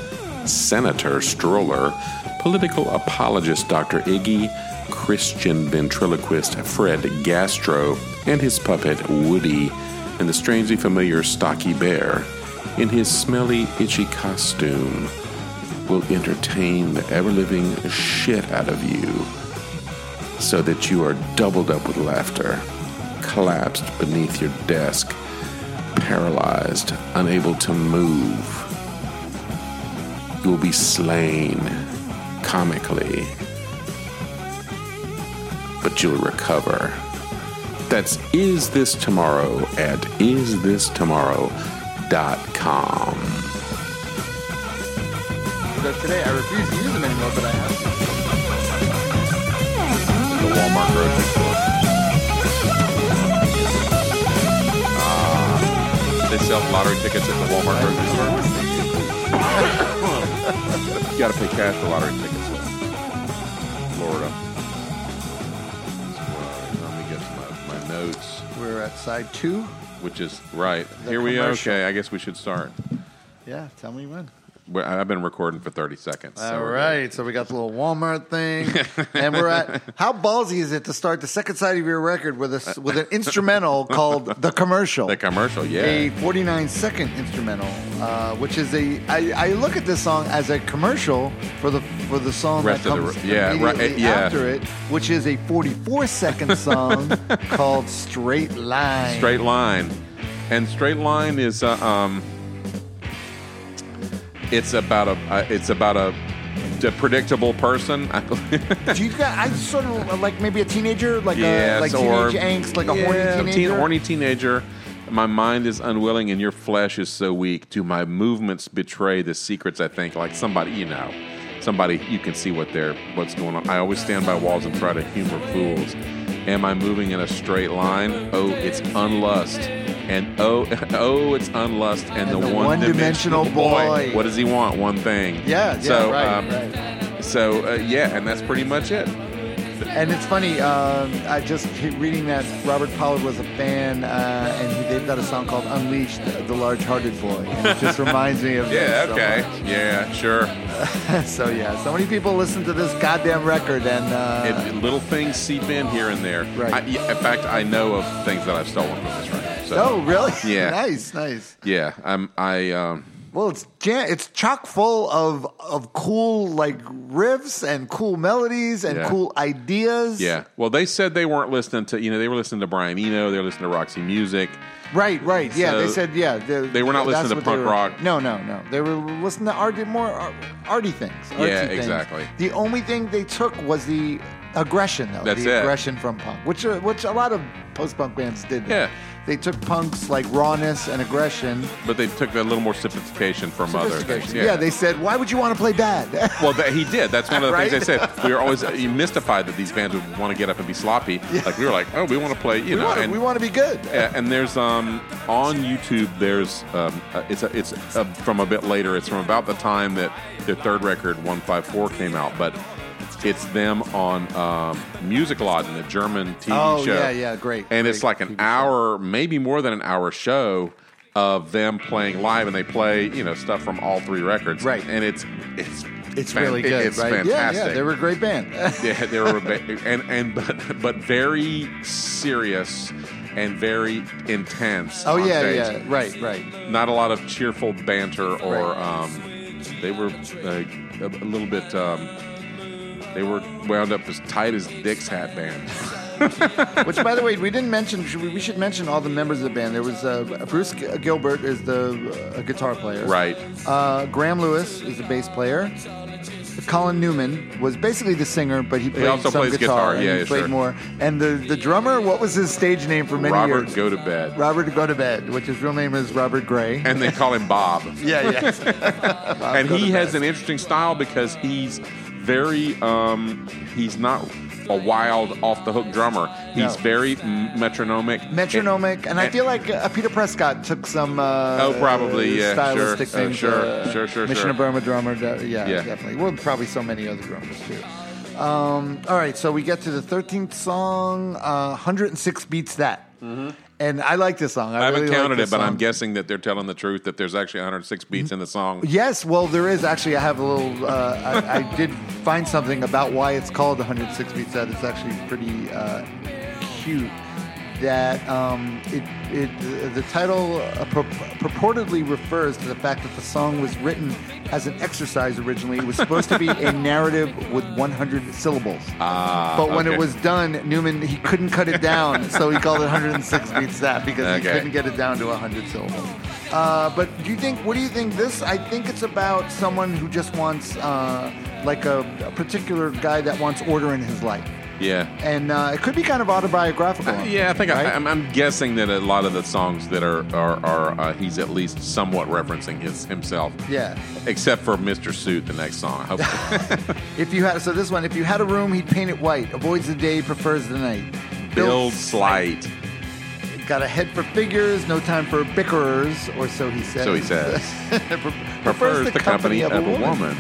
Senator Stroller, political apologist Dr. Iggy, Christian ventriloquist Fred Gastro, and his puppet Woody, and the strangely familiar Stocky Bear, in his smelly, itchy costume, will entertain the ever living shit out of you so that you are doubled up with laughter, collapsed beneath your desk, paralyzed, unable to move. You will be slain comically, but you'll recover. That's Is This Tomorrow at isthistomorrow.com. Today I refuse to use them anymore, but I have. The Walmart grocery store. Ah, they sell lottery tickets at the Walmart grocery store. you got to pay cash for lottery tickets. Florida. So, let me get my, my notes, We're at side two. which is right. The Here we are. Okay, I guess we should start. Yeah, tell me when. I've been recording for 30 seconds. so All we're right, so we got the little Walmart thing, and we're at. How ballsy is it to start the second side of your record with a with an instrumental called "The Commercial"? The commercial, yeah. a 49 second instrumental, uh, which is a. I, I look at this song as a commercial for the for the song Rest that of the comes re- yeah, right, immediately yeah. after it, which is a 44 second song called "Straight Line." Straight line, and straight line is uh, um, it's about a uh, it's about a, a predictable person. Do you got? I sort of like maybe a teenager, like yes, a like or teenage angst, like a yeah, horny teen- teenager. horny teenager. My mind is unwilling, and your flesh is so weak. Do my movements betray the secrets? I think, like somebody you know, somebody you can see what they're what's going on. I always stand by walls and try to humor fools. Am I moving in a straight line? Oh, it's unlust. And oh, oh, it's unlust. And, And the, the one-dimensional one-dimensional boy. What does he want? One thing. Yeah, yeah, So, right, um, right. so uh, yeah, and that's pretty much it. And it's funny. Um, I just keep reading that Robert Pollard was a fan, uh, and he, they've got a song called "Unleashed," the large-hearted boy. And it just reminds me of Yeah. this so Okay. much. Yeah. Sure. so yeah, so many people listen to this goddamn record, and uh, it, little things seep in here and there. Right. I, in fact, I know of things that I've stolen from this record. So, oh really? Yeah. nice, nice. Yeah, I'm. I. Um, Well, it's jam- it's chock full of of cool like riffs and cool melodies and Yeah. cool ideas. yeah. Well, they said they weren't listening to. You know, they were listening to Brian Eno. They were listening to Roxy Music. Right, right. Yeah, they said yeah. they were not listening to they punk rock. No, no, no. They were listening to arty, more ar- arty things. Yeah, things. exactly. The only thing they took was the aggression, though. That's the it. aggression from punk, which uh, which a lot of post punk bands did. Yeah. They took punk's like rawness and aggression. But they took a little more sophistication from other things. Sophistication. Yeah. they said, "Why would you want to play bad?" Well, that, he did. That's one of the Right? things they said. We were always uh, mystified that these bands would want to get up and be sloppy. Like we were like, oh, we want to play, you we, know. want, and, we want to be good. Yeah, and there's um on YouTube. There's um uh, it's a, it's uh from a bit later. It's from about the time that their third record, One Five Four, came out. But it's them on um, Musikladen, the German TV Oh, show. yeah, yeah, great, And it's like an TV show. hour, maybe more than an hour show of them playing live, and they play you know stuff from all three records, Right. And it's it's It's fan- really good, It's right? fantastic. Yeah, yeah, they were a great band. yeah, they were, ba- and and but but very serious and very intense. oh yeah, stage. yeah, right, right. Not a lot of cheerful banter, or Right. um, they were uh, a, a little bit. Um, they were wound up as tight as Dick's Hat Band. Which, by the way, we didn't mention. Should we, we should mention all the members of the band. There was uh, Bruce G- Gilbert is the uh, guitar player, Right. Uh, Graham Lewis is the bass player. Colin Newman was basically the singer, but he played also some plays guitar. guitar, and yeah, he played sure. more. And the the drummer, what was his stage name for many Robert years? Robert Gotobed, Robert Gotobed, which his real name is Robert Gray. and they call him Bob. yeah, yeah. and he has an interesting style because he's very um, he's not a wild off the hook drummer he's No. very m- metronomic metronomic, and I feel like uh, Peter Prescott took some. Uh, Oh, probably, yeah, stylistic sure, uh, things. sure, uh, sure, sure, Mission sure. of Burma drummer, de- yeah, Yeah. definitely. Well, probably so many other drummers too. Um, all right, so we get to the thirteenth song, uh, "106 Beats That," and I like this song. I. I haven't really counted this it, but I'm guessing that they're telling the truth that there's actually 106 beats in the song. Yes, well, there is actually. I have a little. Uh, I, I did find something about why it's called 106 Beats That. It's actually pretty uh, cute. That um, it, it the title uh, purportedly refers to the fact that the song was written as an exercise originally. It was supposed to be a narrative with 100 syllables. Ah, But when okay. it was done, Newman he couldn't cut it down, so he called it 106 beats that because he couldn't get it down to 100 syllables. Uh, but do you think? What do you think? This I think it's about someone who just wants uh, like a, a particular guy that wants order in his life, yeah. and uh, it could be kind of autobiographical. Yeah, I think right? I, I'm, I'm guessing that a lot of the songs that are are, are uh, he's at least somewhat referencing his himself. yeah. Except for Mr. Suit, the next song. I hope If you had so this one, if you had a room, he'd paint it white. Avoids the day, prefers the night. Build Slight. Got a head for figures, no time for bickerers, or so he says. So he says. Pre- prefers the company of a woman.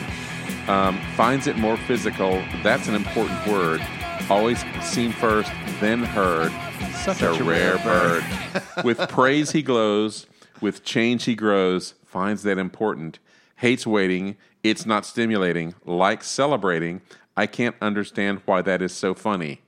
Um, finds it more physical. That's an important word. Always seen first, then heard. Such a, rare bird. with praise he glows. With change he grows. Finds that important. Hates waiting. It's not stimulating. Likes celebrating. I can't understand why that is so funny.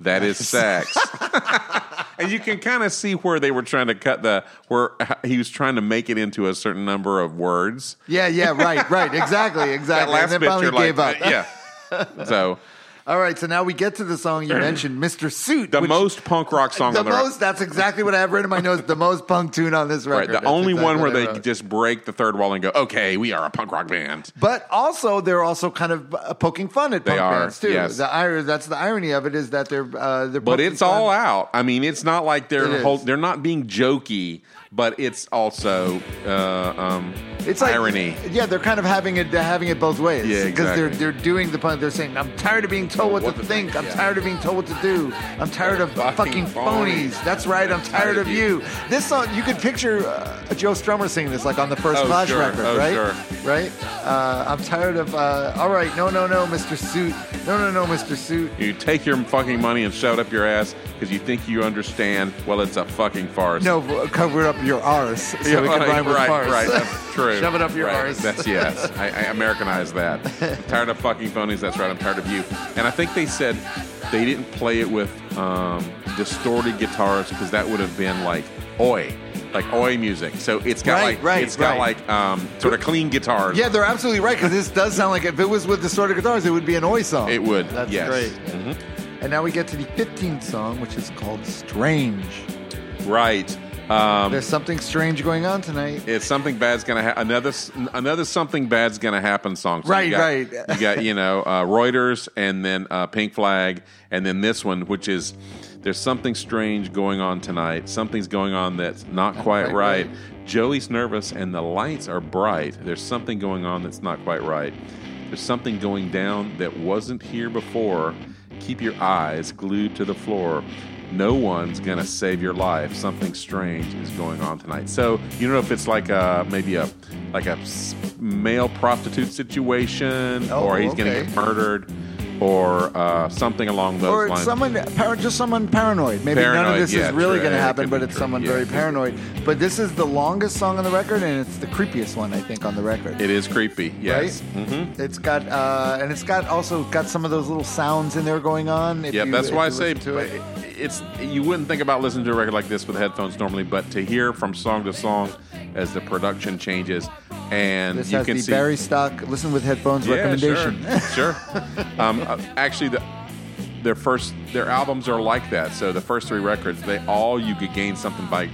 That is sex. and you can kind of see where they were trying to cut the where he was trying to make it into a certain number of words. Yeah, yeah, right, right, exactly, exactly. That last and then bit, finally like, gave up. uh, yeah. So All right, so now we get to the song you mentioned, Mr. Suit. the which- most punk rock song the on the most. That's exactly what I have written in my notes. The most punk tune on this right. The That's only exactly one where they just break the third wall and go, "Okay, we are a punk rock band." But also, they're also kind of uh, poking fun at They punk are, bands too. yes. The that's the irony of it is that they're uh, they're. But it's fun. all out. I mean, it's not like they're whole, they're not being jokey, but it's also uh, um, It's like irony. Yeah, they're kind of having it having it both ways. Yeah, Because they're they're doing the pun. They're saying, "I'm tired of being told what, What to think. I'm yeah. tired of being told what to do. I'm tired of Fucking fucking phonies. phonies. That's right. I'm tired of you." This song, you could picture uh, Joe Strummer singing this like on the first Oh, Clash sure. record, Oh, right? sure. Right. Uh, I'm tired of. Uh, all right, no, no, no, Mr. Suit. No, no, no, Mr. Suit. You take your fucking money and shove it up your ass because you think you understand. Well, it's a fucking farce. No, cover it up your arse so Yeah, we can rhyme with right, farce. right. That's true. Shove it up your right. arse. That's yes. I, I Americanized that. I'm tired of fucking phonies. That's right. I'm tired of you. And I think they said they didn't play it with um, distorted guitars because that would have been like oi, like oi music. So it's got Right, like right, it's got right. like um, sort of clean guitars. Yeah, they're absolutely right because this does sound like if it was with distorted guitars, it would be an Oi song. It would, That's yes. great. Mhm. And now we get to the 15th song, which is called "Strange." right. Um, There's something strange going on tonight. it's something bad's gonna happen. Another another something bad's gonna happen song. So Right, you got, right. You got you know uh, Reuters and then uh, Pink Flag and then this one, which is there's something strange going on tonight. Something's going on that's not quite quite right. right. Joey's nervous and the lights are bright. There's something going on that's not quite right. There's something going down that wasn't here before. Keep your eyes glued to the floor. No one's gonna save your life. Something strange is going on tonight. So you don't know if it's like a maybe a like a male prostitute situation, Oh, or he's gonna get murdered, or uh, something along those or lines. someone, par- just someone paranoid. Maybe none of this yeah, is really true. going to Yeah, it happen, but it's true. someone Yeah, very it paranoid. But this is the longest song on the record, and it's the creepiest one I think on the record. it is creepy. Yes. Right? It's got uh, and it's got also got some of those little sounds in there going on. Yeah, you- that's why I say to it. It's you wouldn't think about listening to a record like this with headphones normally, but to hear from song to song as the production changes and This you can see Barry Stock listen with headphones yeah, recommendation. Sure, sure. um, uh, actually, the, their first their albums are like that. So the first three records, they all you could gain something by.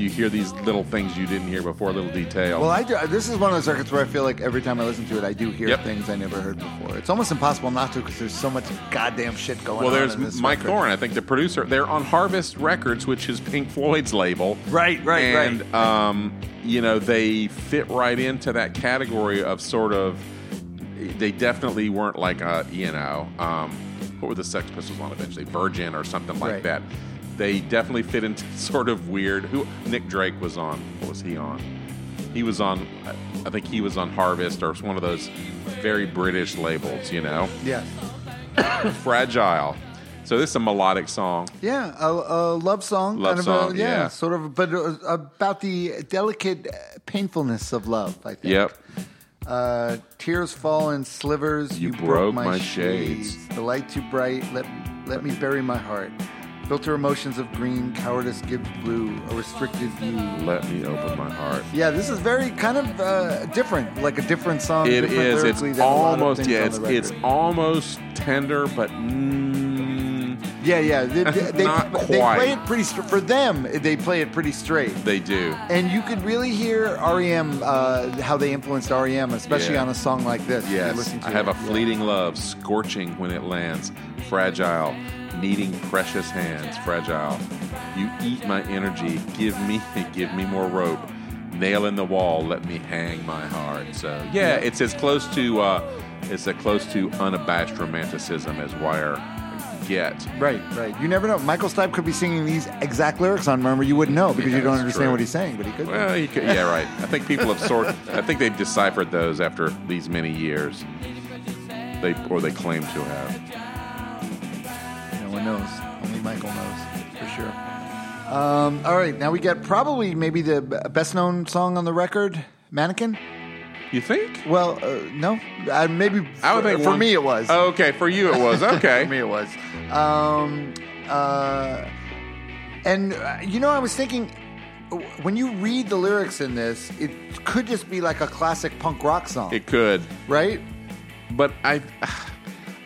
You hear these little things you didn't hear before, little details. Well, I do, this is one of those records where I feel like every time I listen to it, I do hear Yep. things I never heard before. It's almost impossible not to because there's so much goddamn shit going on. well, on. there's in this Mike record. Thorne, I think the producer. They're on Harvest Records, which is Pink Floyd's label. Right, right, and, right. um, you know, they fit right into that category of sort of. They definitely weren't like, a, you know, um, what were the Sex Pistols on eventually? Virgin or something like Right. that. They definitely fit into sort of weird. Who Nick Drake was on? What was he on? He was on. I think he was on Harvest or one of those very British labels. You know, Yeah. Fragile. So this is a melodic song. Yeah, a, a love song, Love kind of song, a, yeah, yeah. sort of, but uh, about the delicate painfulness of love. I think. Yep. Uh, tears fall in slivers. You broke my shades. The light too bright. Let let me bury my heart. Filter emotions of green. Cowardice gives blue. A restricted view. Let me open my heart. Yeah, this is very kind of uh, different, like a different song. It different is. It's lyrically than a lot of almost yeah. It's it's almost tender, but mm, yeah, yeah. They, they, they, Not they quite. play it pretty str- for them. They play it pretty straight. they do. And you could really hear REM, uh, how they influenced REM, especially Yeah. on a song like this. Yes, I have it. a Yeah. fleeting love, scorching when it lands, fragile, needing precious hands, fragile. You eat my energy, give me, give me more rope. Nail in the wall, let me hang my heart. So yeah, it's as close to, uh, it's as close to unabashed romanticism as Wire get. Right, right. You never know. Michael Stipe could be singing these exact lyrics on Murmur You wouldn't know because Yeah, you don't understand true. what he's saying, but he could. be. Well, you could, yeah, right. I think people have sort. I think they've deciphered those after these many years. They or they claim to have. No one knows. Only Michael knows for sure. Um, all right, now we get probably maybe the best known song on the record, Mannequin. You think? Well, uh, no, uh, maybe I would for, think for one- me it was. Oh, okay, for you it was okay. For me, it was. Um, uh, and uh, you know, I was thinking when you read the lyrics in this, it could just be like a classic punk rock song, It could, right? but I,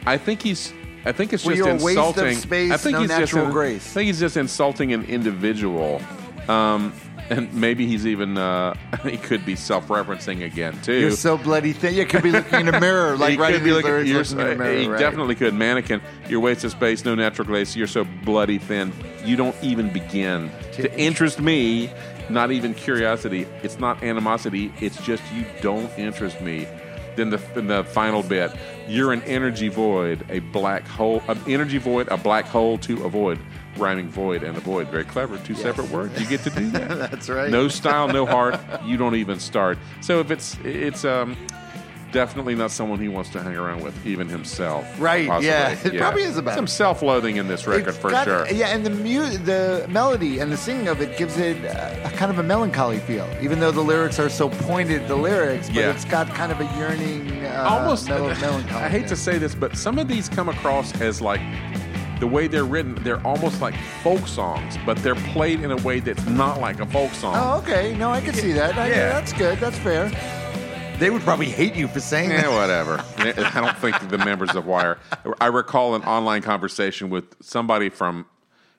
I think he's. I think it's just you're a waste of insulting. space, I think no he's natural just. grace. I think he's just insulting an individual. Um, and maybe he's even. Uh, he could be self-referencing again too. You're so bloody thin. You could be looking in a mirror, like right could be looking- lyrics, you're looking in a mirror. He right? definitely could. Mannequin, your waste of space, no natural grace. You're so bloody thin. You don't even begin to interest me. Not even curiosity. It's not animosity. It's just you don't interest me. Then the then the final bit. You're an energy void, a black hole. An energy void, a black hole to avoid. Rhyming void and avoid. Very clever. Two separate words. You get to do that. That's right. No style, no heart. You don't even start. So if it's it's um definitely not someone he wants to hang around with, even himself. Right, possibly. yeah. It probably is about some self-loathing in this record It's for got- sure. Yeah, and the mu- the melody and the singing of it gives it uh, a kind of a melancholy feel, even though the lyrics are so pointed. The lyrics, but Yeah. it's got kind of a yearning, uh, Almost. mel- melancholy. I hate to say this, but some of these come across as like the way they're written. They're almost like folk songs, but they're played in a way that's not like a folk song. Oh, okay. No, I can see that. I, Yeah. that's good. That's fair. They would probably hate you for saying Yeah, that. whatever. I don't think the members of Wire. I recall an online conversation with somebody from.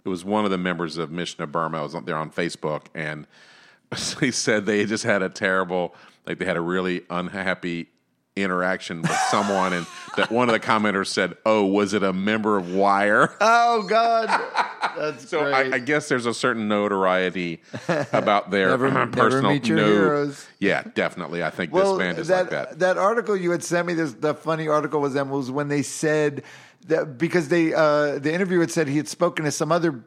It was one of the members of Mission of Burma. I was there on Facebook, and he said they just had a terrible, like they had a really unhappy interaction with someone, and that one of the commenters said, "Oh, was it a member of Wire?" Oh God, that's So great. I, I guess there's a certain notoriety about their Never- never personal. meet your no- heroes. Yeah, definitely. I think well, this band is that, like that. That article you had sent me, this the funny article was them was when they said that because they uh, the interviewer had said he had spoken to some other.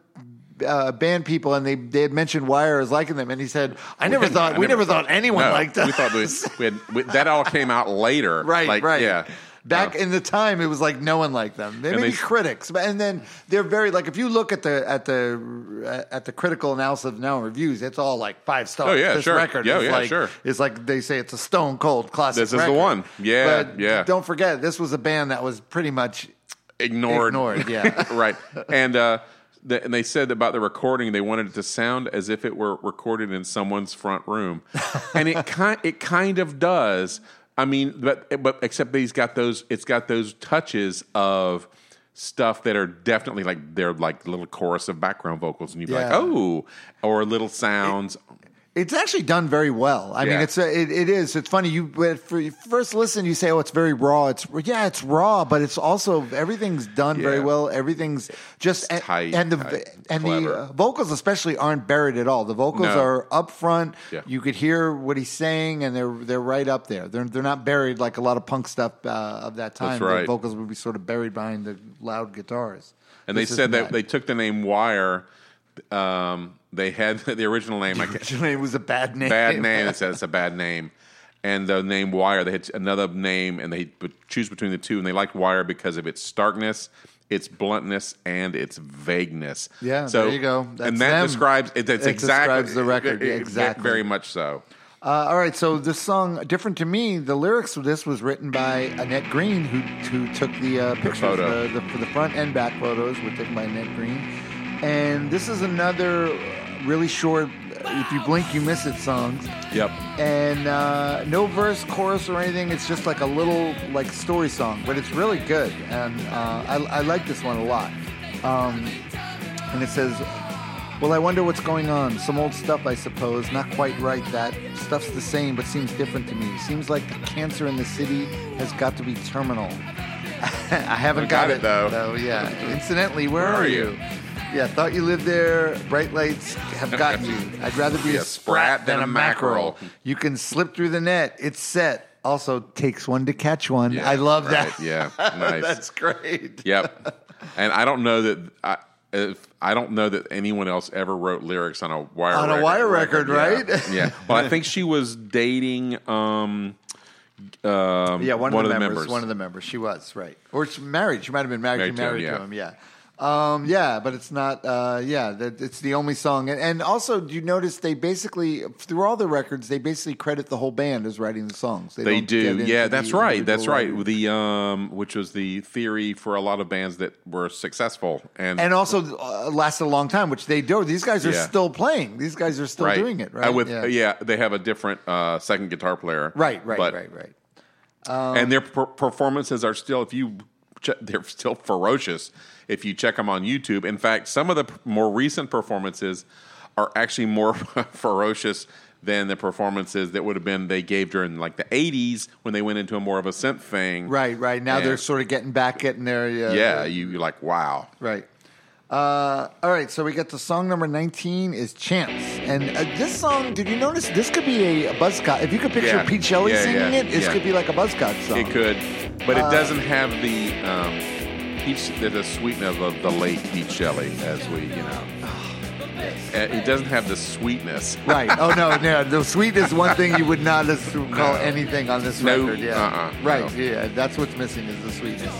Uh, band people and they they had mentioned Wire as liking them and he said I never thought I we never never thought anyone No, liked us. We thought we, we had we, that all came out later. Right, like, right. Yeah. Back Oh. in the time, it was like no one liked them. They And may they- critics, but and then they're very like if you look at the at the at the critical analysis of now reviews, it's all like five stars. Oh, yeah, this sure. record Yeah, is yeah, like, sure. It's like they say it's a stone cold classic. This is the one. Yeah, but yeah. Don't forget, this was a band that was pretty much ignored. Ignored, yeah. right. And uh, the, and they said about the recording, they wanted it to sound as if it were recorded in someone's front room, and it kind it kind of does. I mean, but but except that he's got those. It's got those touches of stuff that are definitely like they're like little chorus of background vocals, and you'd be like, oh, or little sounds. It's actually done very well. I mean, it's a, it, it is. It's funny. You for first listen, you say, "Oh, it's very raw." It's yeah, it's raw, but it's also everything's done very well. Everything's just and, tight, and the tight, and clever. the uh, vocals especially aren't buried at all. The vocals No. are up front. Yeah. You could hear what he's saying, and they're they're right up there. They're they're not buried like a lot of punk stuff uh, of that time. That's The vocals would be sort of buried behind the loud guitars. And they said isn't that they took the name Wire. Um, they had the original name. I can't, it was a bad name. bad name. It says it's a bad name. And the name Wire, they had another name, and they choose between the two. And they liked Wire because of its starkness, its bluntness, and its vagueness. Yeah, so, there you go. That's and that them. describes it. That's It exactly describes the record, it- exactly. very much so. Uh, all right, so this song, different to me, the lyrics of this was written by Annette Green, who who took the uh, pictures photo. The, the, for the front and back photos were taken by Annette Green, and this is another really short. If you blink, you miss it songs, Yep. and uh, no verse, chorus, or anything. It's just like a little like story song, but it's really good, and uh, I, I like this one a lot. Um, and it says, Well, I wonder what's going on. Some old stuff, I suppose. Not quite right. That stuff's the same, but seems different to me. Seems like the cancer in the city has got to be terminal. I haven't got, got it, though. though. Yeah. Incidentally, where, Where are are you? you? Yeah, thought you lived there. Bright lights have gotten you. I'd rather be a sprat than a mackerel. You can slip through the net. It's set. Also takes one to catch one. Yeah, I love right, that. Yeah, nice. That's great. Yep. And I don't know that I, if, I don't know that anyone else ever wrote lyrics on a wire On a record, Wire record, Yeah. right? Yeah. Well, I think she was dating. Um, um, Yeah, one, of the, members, One of the members. She was right, or she married. She might have been married. Married she to him, married yeah. to him. Yeah. Um, yeah, but it's not. Uh, yeah, that, it's the only song. And, and also, do you notice they basically through all the records they basically credit the whole band as writing the songs. They don't do, yeah. That's right. That's right. The um, which was the theory for a lot of bands that were successful and And also uh, lasted a long time, which they do. These guys are Yeah. still playing. These guys are still right. doing it. Right? Uh, with yeah. they have a different uh, second guitar player. Right. Right. But- right. Right. and their per- performances are still if you they're still ferocious if you check them on YouTube. In fact, some of the more recent performances are actually more ferocious than the performances that would have been they gave during like the 80s when they went into a more of a synth thing. Right. Right. Now And- they're sort of getting back, getting their uh, Yeah, you, you're like, wow. Right. Uh, all right, so we get to song number 19 is Champs. And uh, this song, did you notice this could be a, a Buzzcocks? If you could picture Yeah. Pete Shelley Yeah, singing yeah, it, this could be like a Buzzcocks song. It could, but Uh, it doesn't have the um, Pete, the, the sweetness of the late Pete Shelley, as we, you know. Uh, It doesn't have the sweetness. Right. Oh, no, no. The sweet is one thing you would not assume, call anything on this No, record. Yeah. uh-uh, right. no. Yeah, that's what's missing is the sweetness.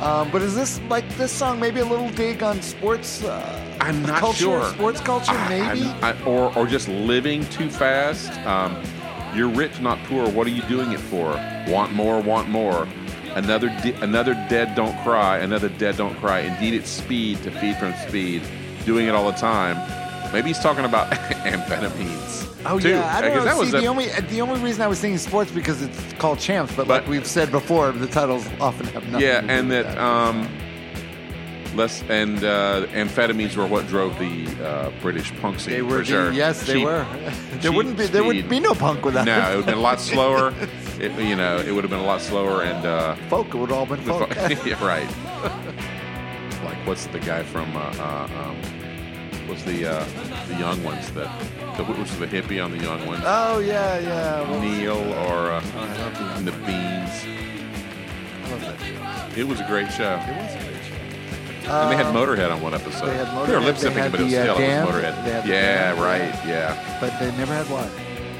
Um, but is this like this song maybe a little dig on sports? Uh, I'm not culture, sure. Sports culture, maybe. I'm- I- or, or just living too fast. Um, you're rich, not poor. What are you doing it for? Want more, want more. Another, de- another dead don't cry. Another dead don't cry. Indeed, it's speed to feed from speed. Doing it all the time. Maybe he's talking about amphetamines. Oh too, yeah, I don't know. That was See, a- the only the only reason I was thinking sports because it's called champs, but, But- like we've said before, the titles often have nothing. yeah, to do and with that um, less and uh, amphetamines were what drove the uh, British punk scene. they were. for sure. Yes, they Cheap- were. there cheap wouldn't be. There would speed. be no punk without. No, it would have been a lot slower. It, you know, it would have been a lot slower and uh, folk. It would all been folk. yeah, right. like what's the guy from? Uh, uh, um, what's the uh, the young ones that? The, which was the hippie on the young ones? oh yeah, yeah. Well, Neil or uh, I love the, the Beans. I love that show. It was a great show. It was a great show. and they had Motorhead on one episode. they had They were lip syncing, but it was uh, still it was Motorhead. Yeah, right. Yeah. But they never had one.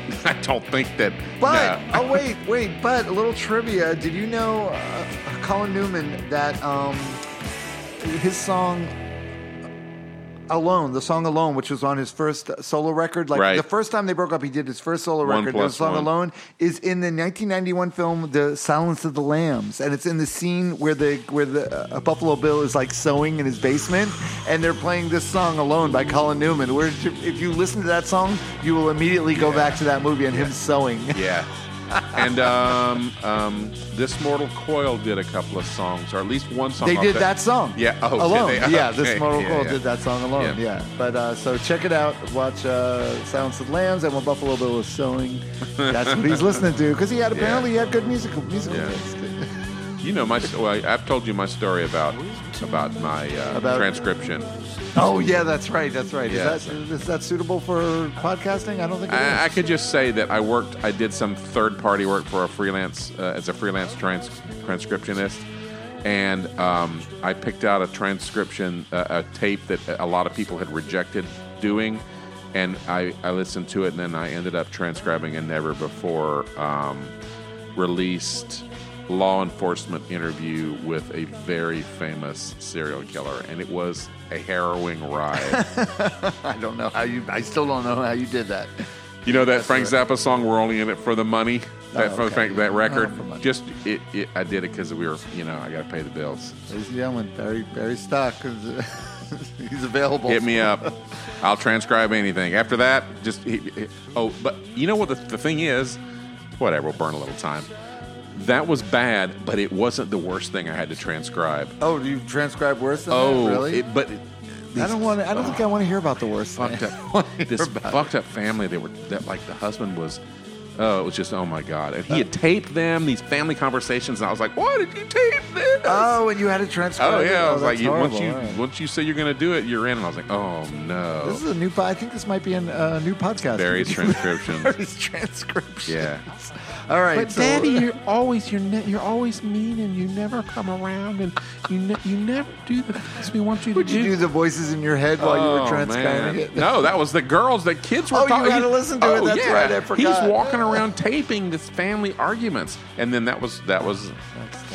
I don't think that. But no. oh wait, wait. But a little trivia. Did you know uh, Colin Newman that um, his song "Alone," the song "Alone," which was on his first solo record, like Right. the first time they broke up, he did his first solo One record. The plus song one. "Alone" is in the 1991 film "The Silence of the Lambs," and it's in the scene where the where the uh, Buffalo Bill is like sewing in his basement, and they're playing this song "Alone" by Colin Newman. Where if you listen to that song, you will immediately go back to that movie and him sewing. Yeah. and um, um, this Mortal Coil did a couple of songs, or at least one song. They did that song. Yeah. Oh, alone. they? Yeah, Okay. this Mortal Yeah, Coil yeah. did that song alone. Yeah. Yeah. But uh, so check it out. Watch uh, Silence of the Lambs and when Buffalo Bill was sewing. That's what he's listening to because he had apparently he had good musical musical Yeah. taste. You know my. Well, I- I've told you my story about about my uh, About- transcription. Oh yeah, that's right. That's right. Yeah. Is that is that suitable for podcasting? I don't think. I, I could just say that I worked. I did some third party work for a freelance uh, as a freelance trans, transcriptionist, and um, I picked out a transcription, uh, a tape that a lot of people had rejected doing, and I, I listened to it, and then I ended up transcribing a never before um, released law enforcement interview with a very famous serial killer, and it was a harrowing ride. I don't know how you. I still don't know how you did that. You know that Frank Zappa song "We're Only in It for the Money." That Oh, okay. Frank, that record. Oh. Just it, it. I did it because we were, you know, I got to pay the bills. Ladies and gentlemen, Barry Barry Stock. He's available. Hit me up. I'll transcribe anything. After that, just he, he- oh, but you know what the, the thing is? Whatever, we'll burn a little time. That was bad, but it wasn't the worst thing I had to transcribe. Oh, do you transcribe worse than Oh, that? Really? it, but I don't want. I don't think I want to hear about the worst. fucked thing. up. this fucked up family. They were that like the husband was. Oh, it was just oh my god, and he had taped them these family conversations, and I was like, why did you tape this? Oh, and you had to transcribe. Oh it? yeah, I was that's like, you, once you right. once you say you're going to do it, you're in. And I was like, oh no, This is a new. I think this might be a uh, new podcast. Barry's transcriptions. Barry's transcription. Yeah. All right. But so- Daddy, you're always you're ne- you're always mean, and you never come around, and you ne- you never do the things we want you to would you do. do the voices in your head while you were Oh, transcribing it? No, that was the girls. The kids were. Oh, you talking. had to listen to it. Oh, That's yeah. right, I forgot. He's walking around taping this family arguments, and then that was that was That's terrible.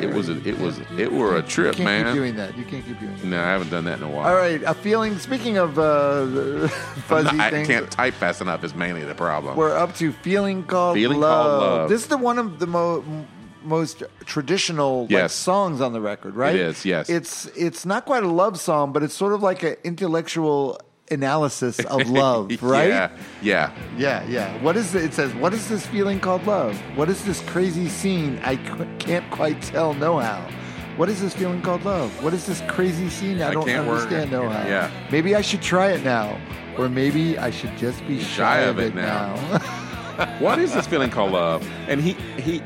It was a, it was it were a You trip, can't man. keep doing that. You can't keep doing that. No, I haven't done that in a while. All right. A feeling. Speaking of uh, fuzzy not- I can't type fast enough. Is mainly the problem. We're up to feeling called Feeling love. Called Love. This is the one of the mo- most traditional like, Yes. songs on the record, right? It is, yes. It's it's not quite a love song, but it's sort of like an intellectual analysis of love, right? Yeah, yeah. Yeah, yeah. What is it? It says, "What is this feeling called love? What is this crazy scene? I qu- can't quite tell. No how. What is this feeling called love? What is this crazy scene? I, I don't understand. No how. Yeah. Maybe I should try it now, or maybe I should just be shy, of it now. what is this feeling called love? And he he,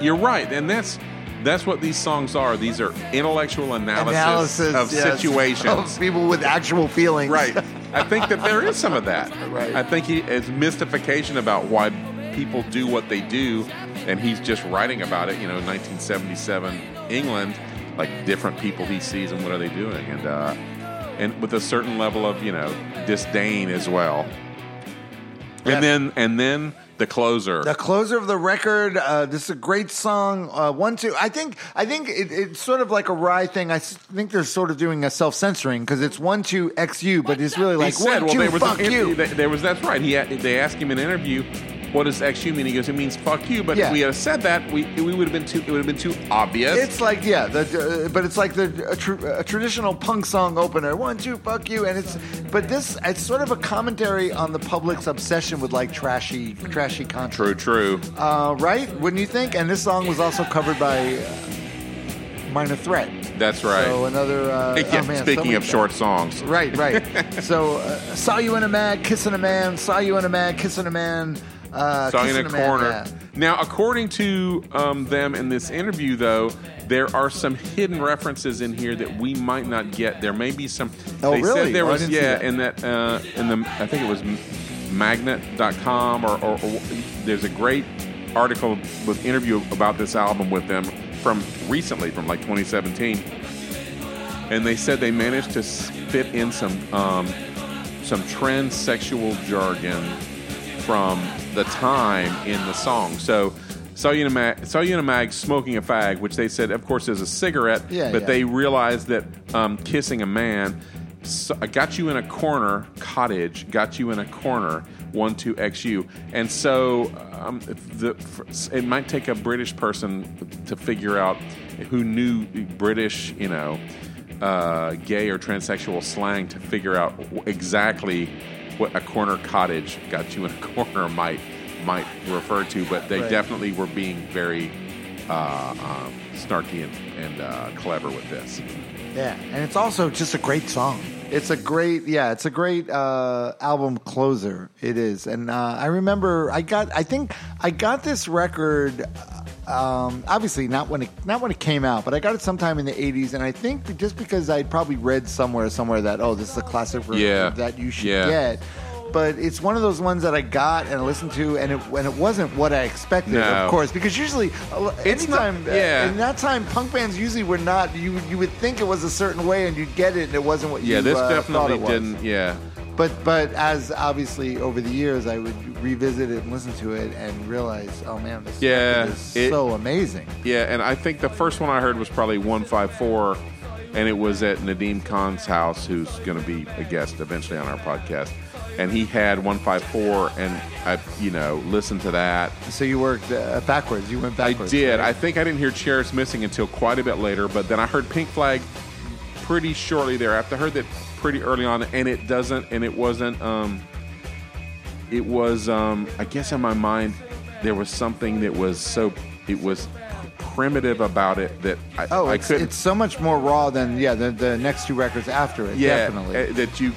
you're right, and that's that's what these songs are. These are intellectual analysis, of yes, situations. of people with actual feelings. right. I think that there is some of that. Right. I think he it's mystification about why people do what they do, and he's just writing about it. You know, 1977 England, like different people he sees and what are they doing, and uh, and with a certain level of you know disdain as well. And then and then the closer. The closer of the record. Uh, this is a great song. Uh, one, two. I think. I think it, it's sort of like a Rye thing. I think they're sort of doing a self censoring because it's one, two, xu, but it's really like he said, one, well, two, there was fuck an, you. There, there was that's right. He had, they asked him in an interview, "What does XU mean?" He goes, "It means fuck you." But Yeah. if we had said that, we we would have been too. It would have been too obvious. It's like yeah, the, uh, but it's like the a, tr- a traditional punk song opener. One, two, fuck you, and it's but this it's sort of a commentary on the public's obsession with like trashy, trashy content. true, true. Uh, right? Wouldn't you think? And this song was also covered by uh, Minor Threat. That's right. So another. Uh, Yeah, oh, man, so speaking many of short songs, Right, right. so, uh, saw you in a mag, kissing a man. Saw you in a mag, kissing a man. Uh, song in a man, corner. yeah. Now, according to um, them in this interview, though, there are some hidden references in here that we might not get. There may be some. Oh, they really? Said there Oh, was see yeah, that. in that uh, in the I think it was magnet.com or, or, or there's a great article with interview about this album with them from recently from like 2017 and they said they managed to fit in some um, some transsexual jargon from the time in the song. So. Saw you in a mag, saw you in a mag smoking a fag, which they said, of course, is a cigarette. Yeah, but yeah. they realized that um, kissing a man so, I got you in a corner cottage, got you in a corner one two XU, and so um, the it might take a British person to figure out who knew British, you know, uh, gay or transsexual slang to figure out exactly what a corner cottage got you in a corner might might refer to, but they Right. definitely were being very uh, um, snarky and, and uh, clever with this. Yeah, and it's also just a great song. It's a great, yeah, it's a great uh, album closer. It is, and uh, I remember I got, I think I got this record. Um, obviously, not when it not when it came out, but I got it sometime in the '80s, and I think just because I'd probably read somewhere somewhere that oh, this is a classic version Yeah. that you should Yeah. get. But it's one of those ones that I got and I listened to, and it and it wasn't what I expected, No. of course, because usually, uh, It's not- anytime, uh, yeah. in that time, punk bands usually were not. You you would think it was a certain way, and you'd get it, and it wasn't what Yeah, you this uh, thought definitely it was. didn't. Yeah, But but as obviously over the years, I would revisit it and listen to it and realize, oh man, this Yeah, is it- so amazing. yeah, and I think the first one I heard was probably one five four, and it was at Nadim Khan's house, who's going to be a guest eventually on our podcast, and he had one five four, and I you know listened to that. So you worked uh, backwards. You went backwards. I did. right? I think I didn't hear Chairs Missing until quite a bit later, but then I heard Pink Flag pretty shortly thereafter. I heard that pretty early on, and it doesn't, and it wasn't. Um, it was, um, I guess, in my mind, there was something that was so. It was primitive about it that I, Oh, I it's, couldn't. it's so much more raw than yeah the, the next two records after it. yeah, definitely. uh, that you.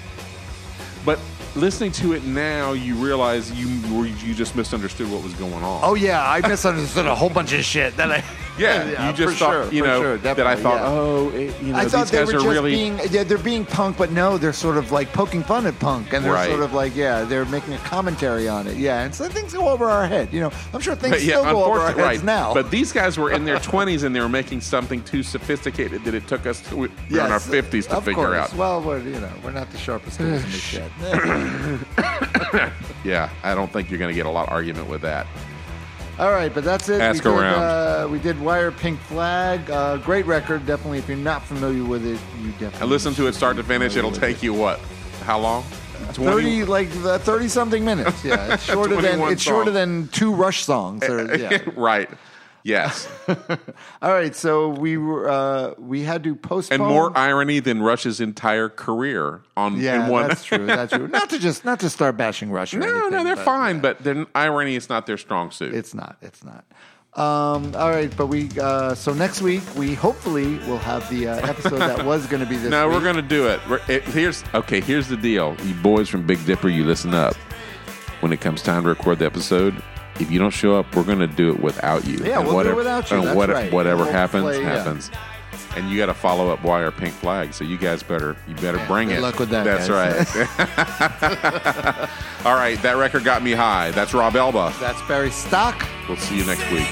But listening to it now, you realize you you just misunderstood what was going on. oh yeah, I misunderstood a whole bunch of shit that I. yeah, you just thought sure, you know sure, that I thought, yeah. oh, it, you know, I thought these they guys were just really being yeah, they're being punk, but no, they're sort of like poking fun at punk, and they're Right. sort of like yeah, they're making a commentary on it. Yeah, and so things go over our head. You know, I'm sure things still go over our heads right. now. But these guys were in their 20s and they were making something too sophisticated that it took us to, we're in our 50s to of figure course. out. Well, we're you know we're not the sharpest tools in the shed. Yeah, I don't think you're going to get a lot of argument with that. All right, but that's it. Ask we did, around. Uh, we did Wire Pink Flag. Uh, great record. Definitely, if you're not familiar with it, you definitely. I listen to it start to finish. It'll take you what? How long? Thirty, like thirty something minutes. Yeah, it's shorter than 21 it's shorter than two Rush songs. Or, yeah. right. Yes. All right, so we were uh, we had to postpone. and more irony than Rush's entire career on Yeah, in one. that's true. That's true. Not to just not to start bashing Rush. Or no, anything, no, they're but, fine, yeah. but then irony is not their strong suit. It's not. It's not. Um, all right, but we uh, so next week we hopefully will have the uh, episode that was going to be this. No, week. we're gonna do it. We're, it. Here's okay. Here's the deal, you boys from Big Dipper. You listen up. When it comes time to record the episode, if you don't show up, we're gonna do it without you. Yeah, And we'll do it whatever, without you. and what- right. Whatever We'll happens, play, yeah. happens. And you got to follow up Wire Pink Flag. So you guys better you better bring good it. luck with that, That's guys. right. All right, that record got me high. That's Rob Elba. That's Barry Stock. We'll see you next week.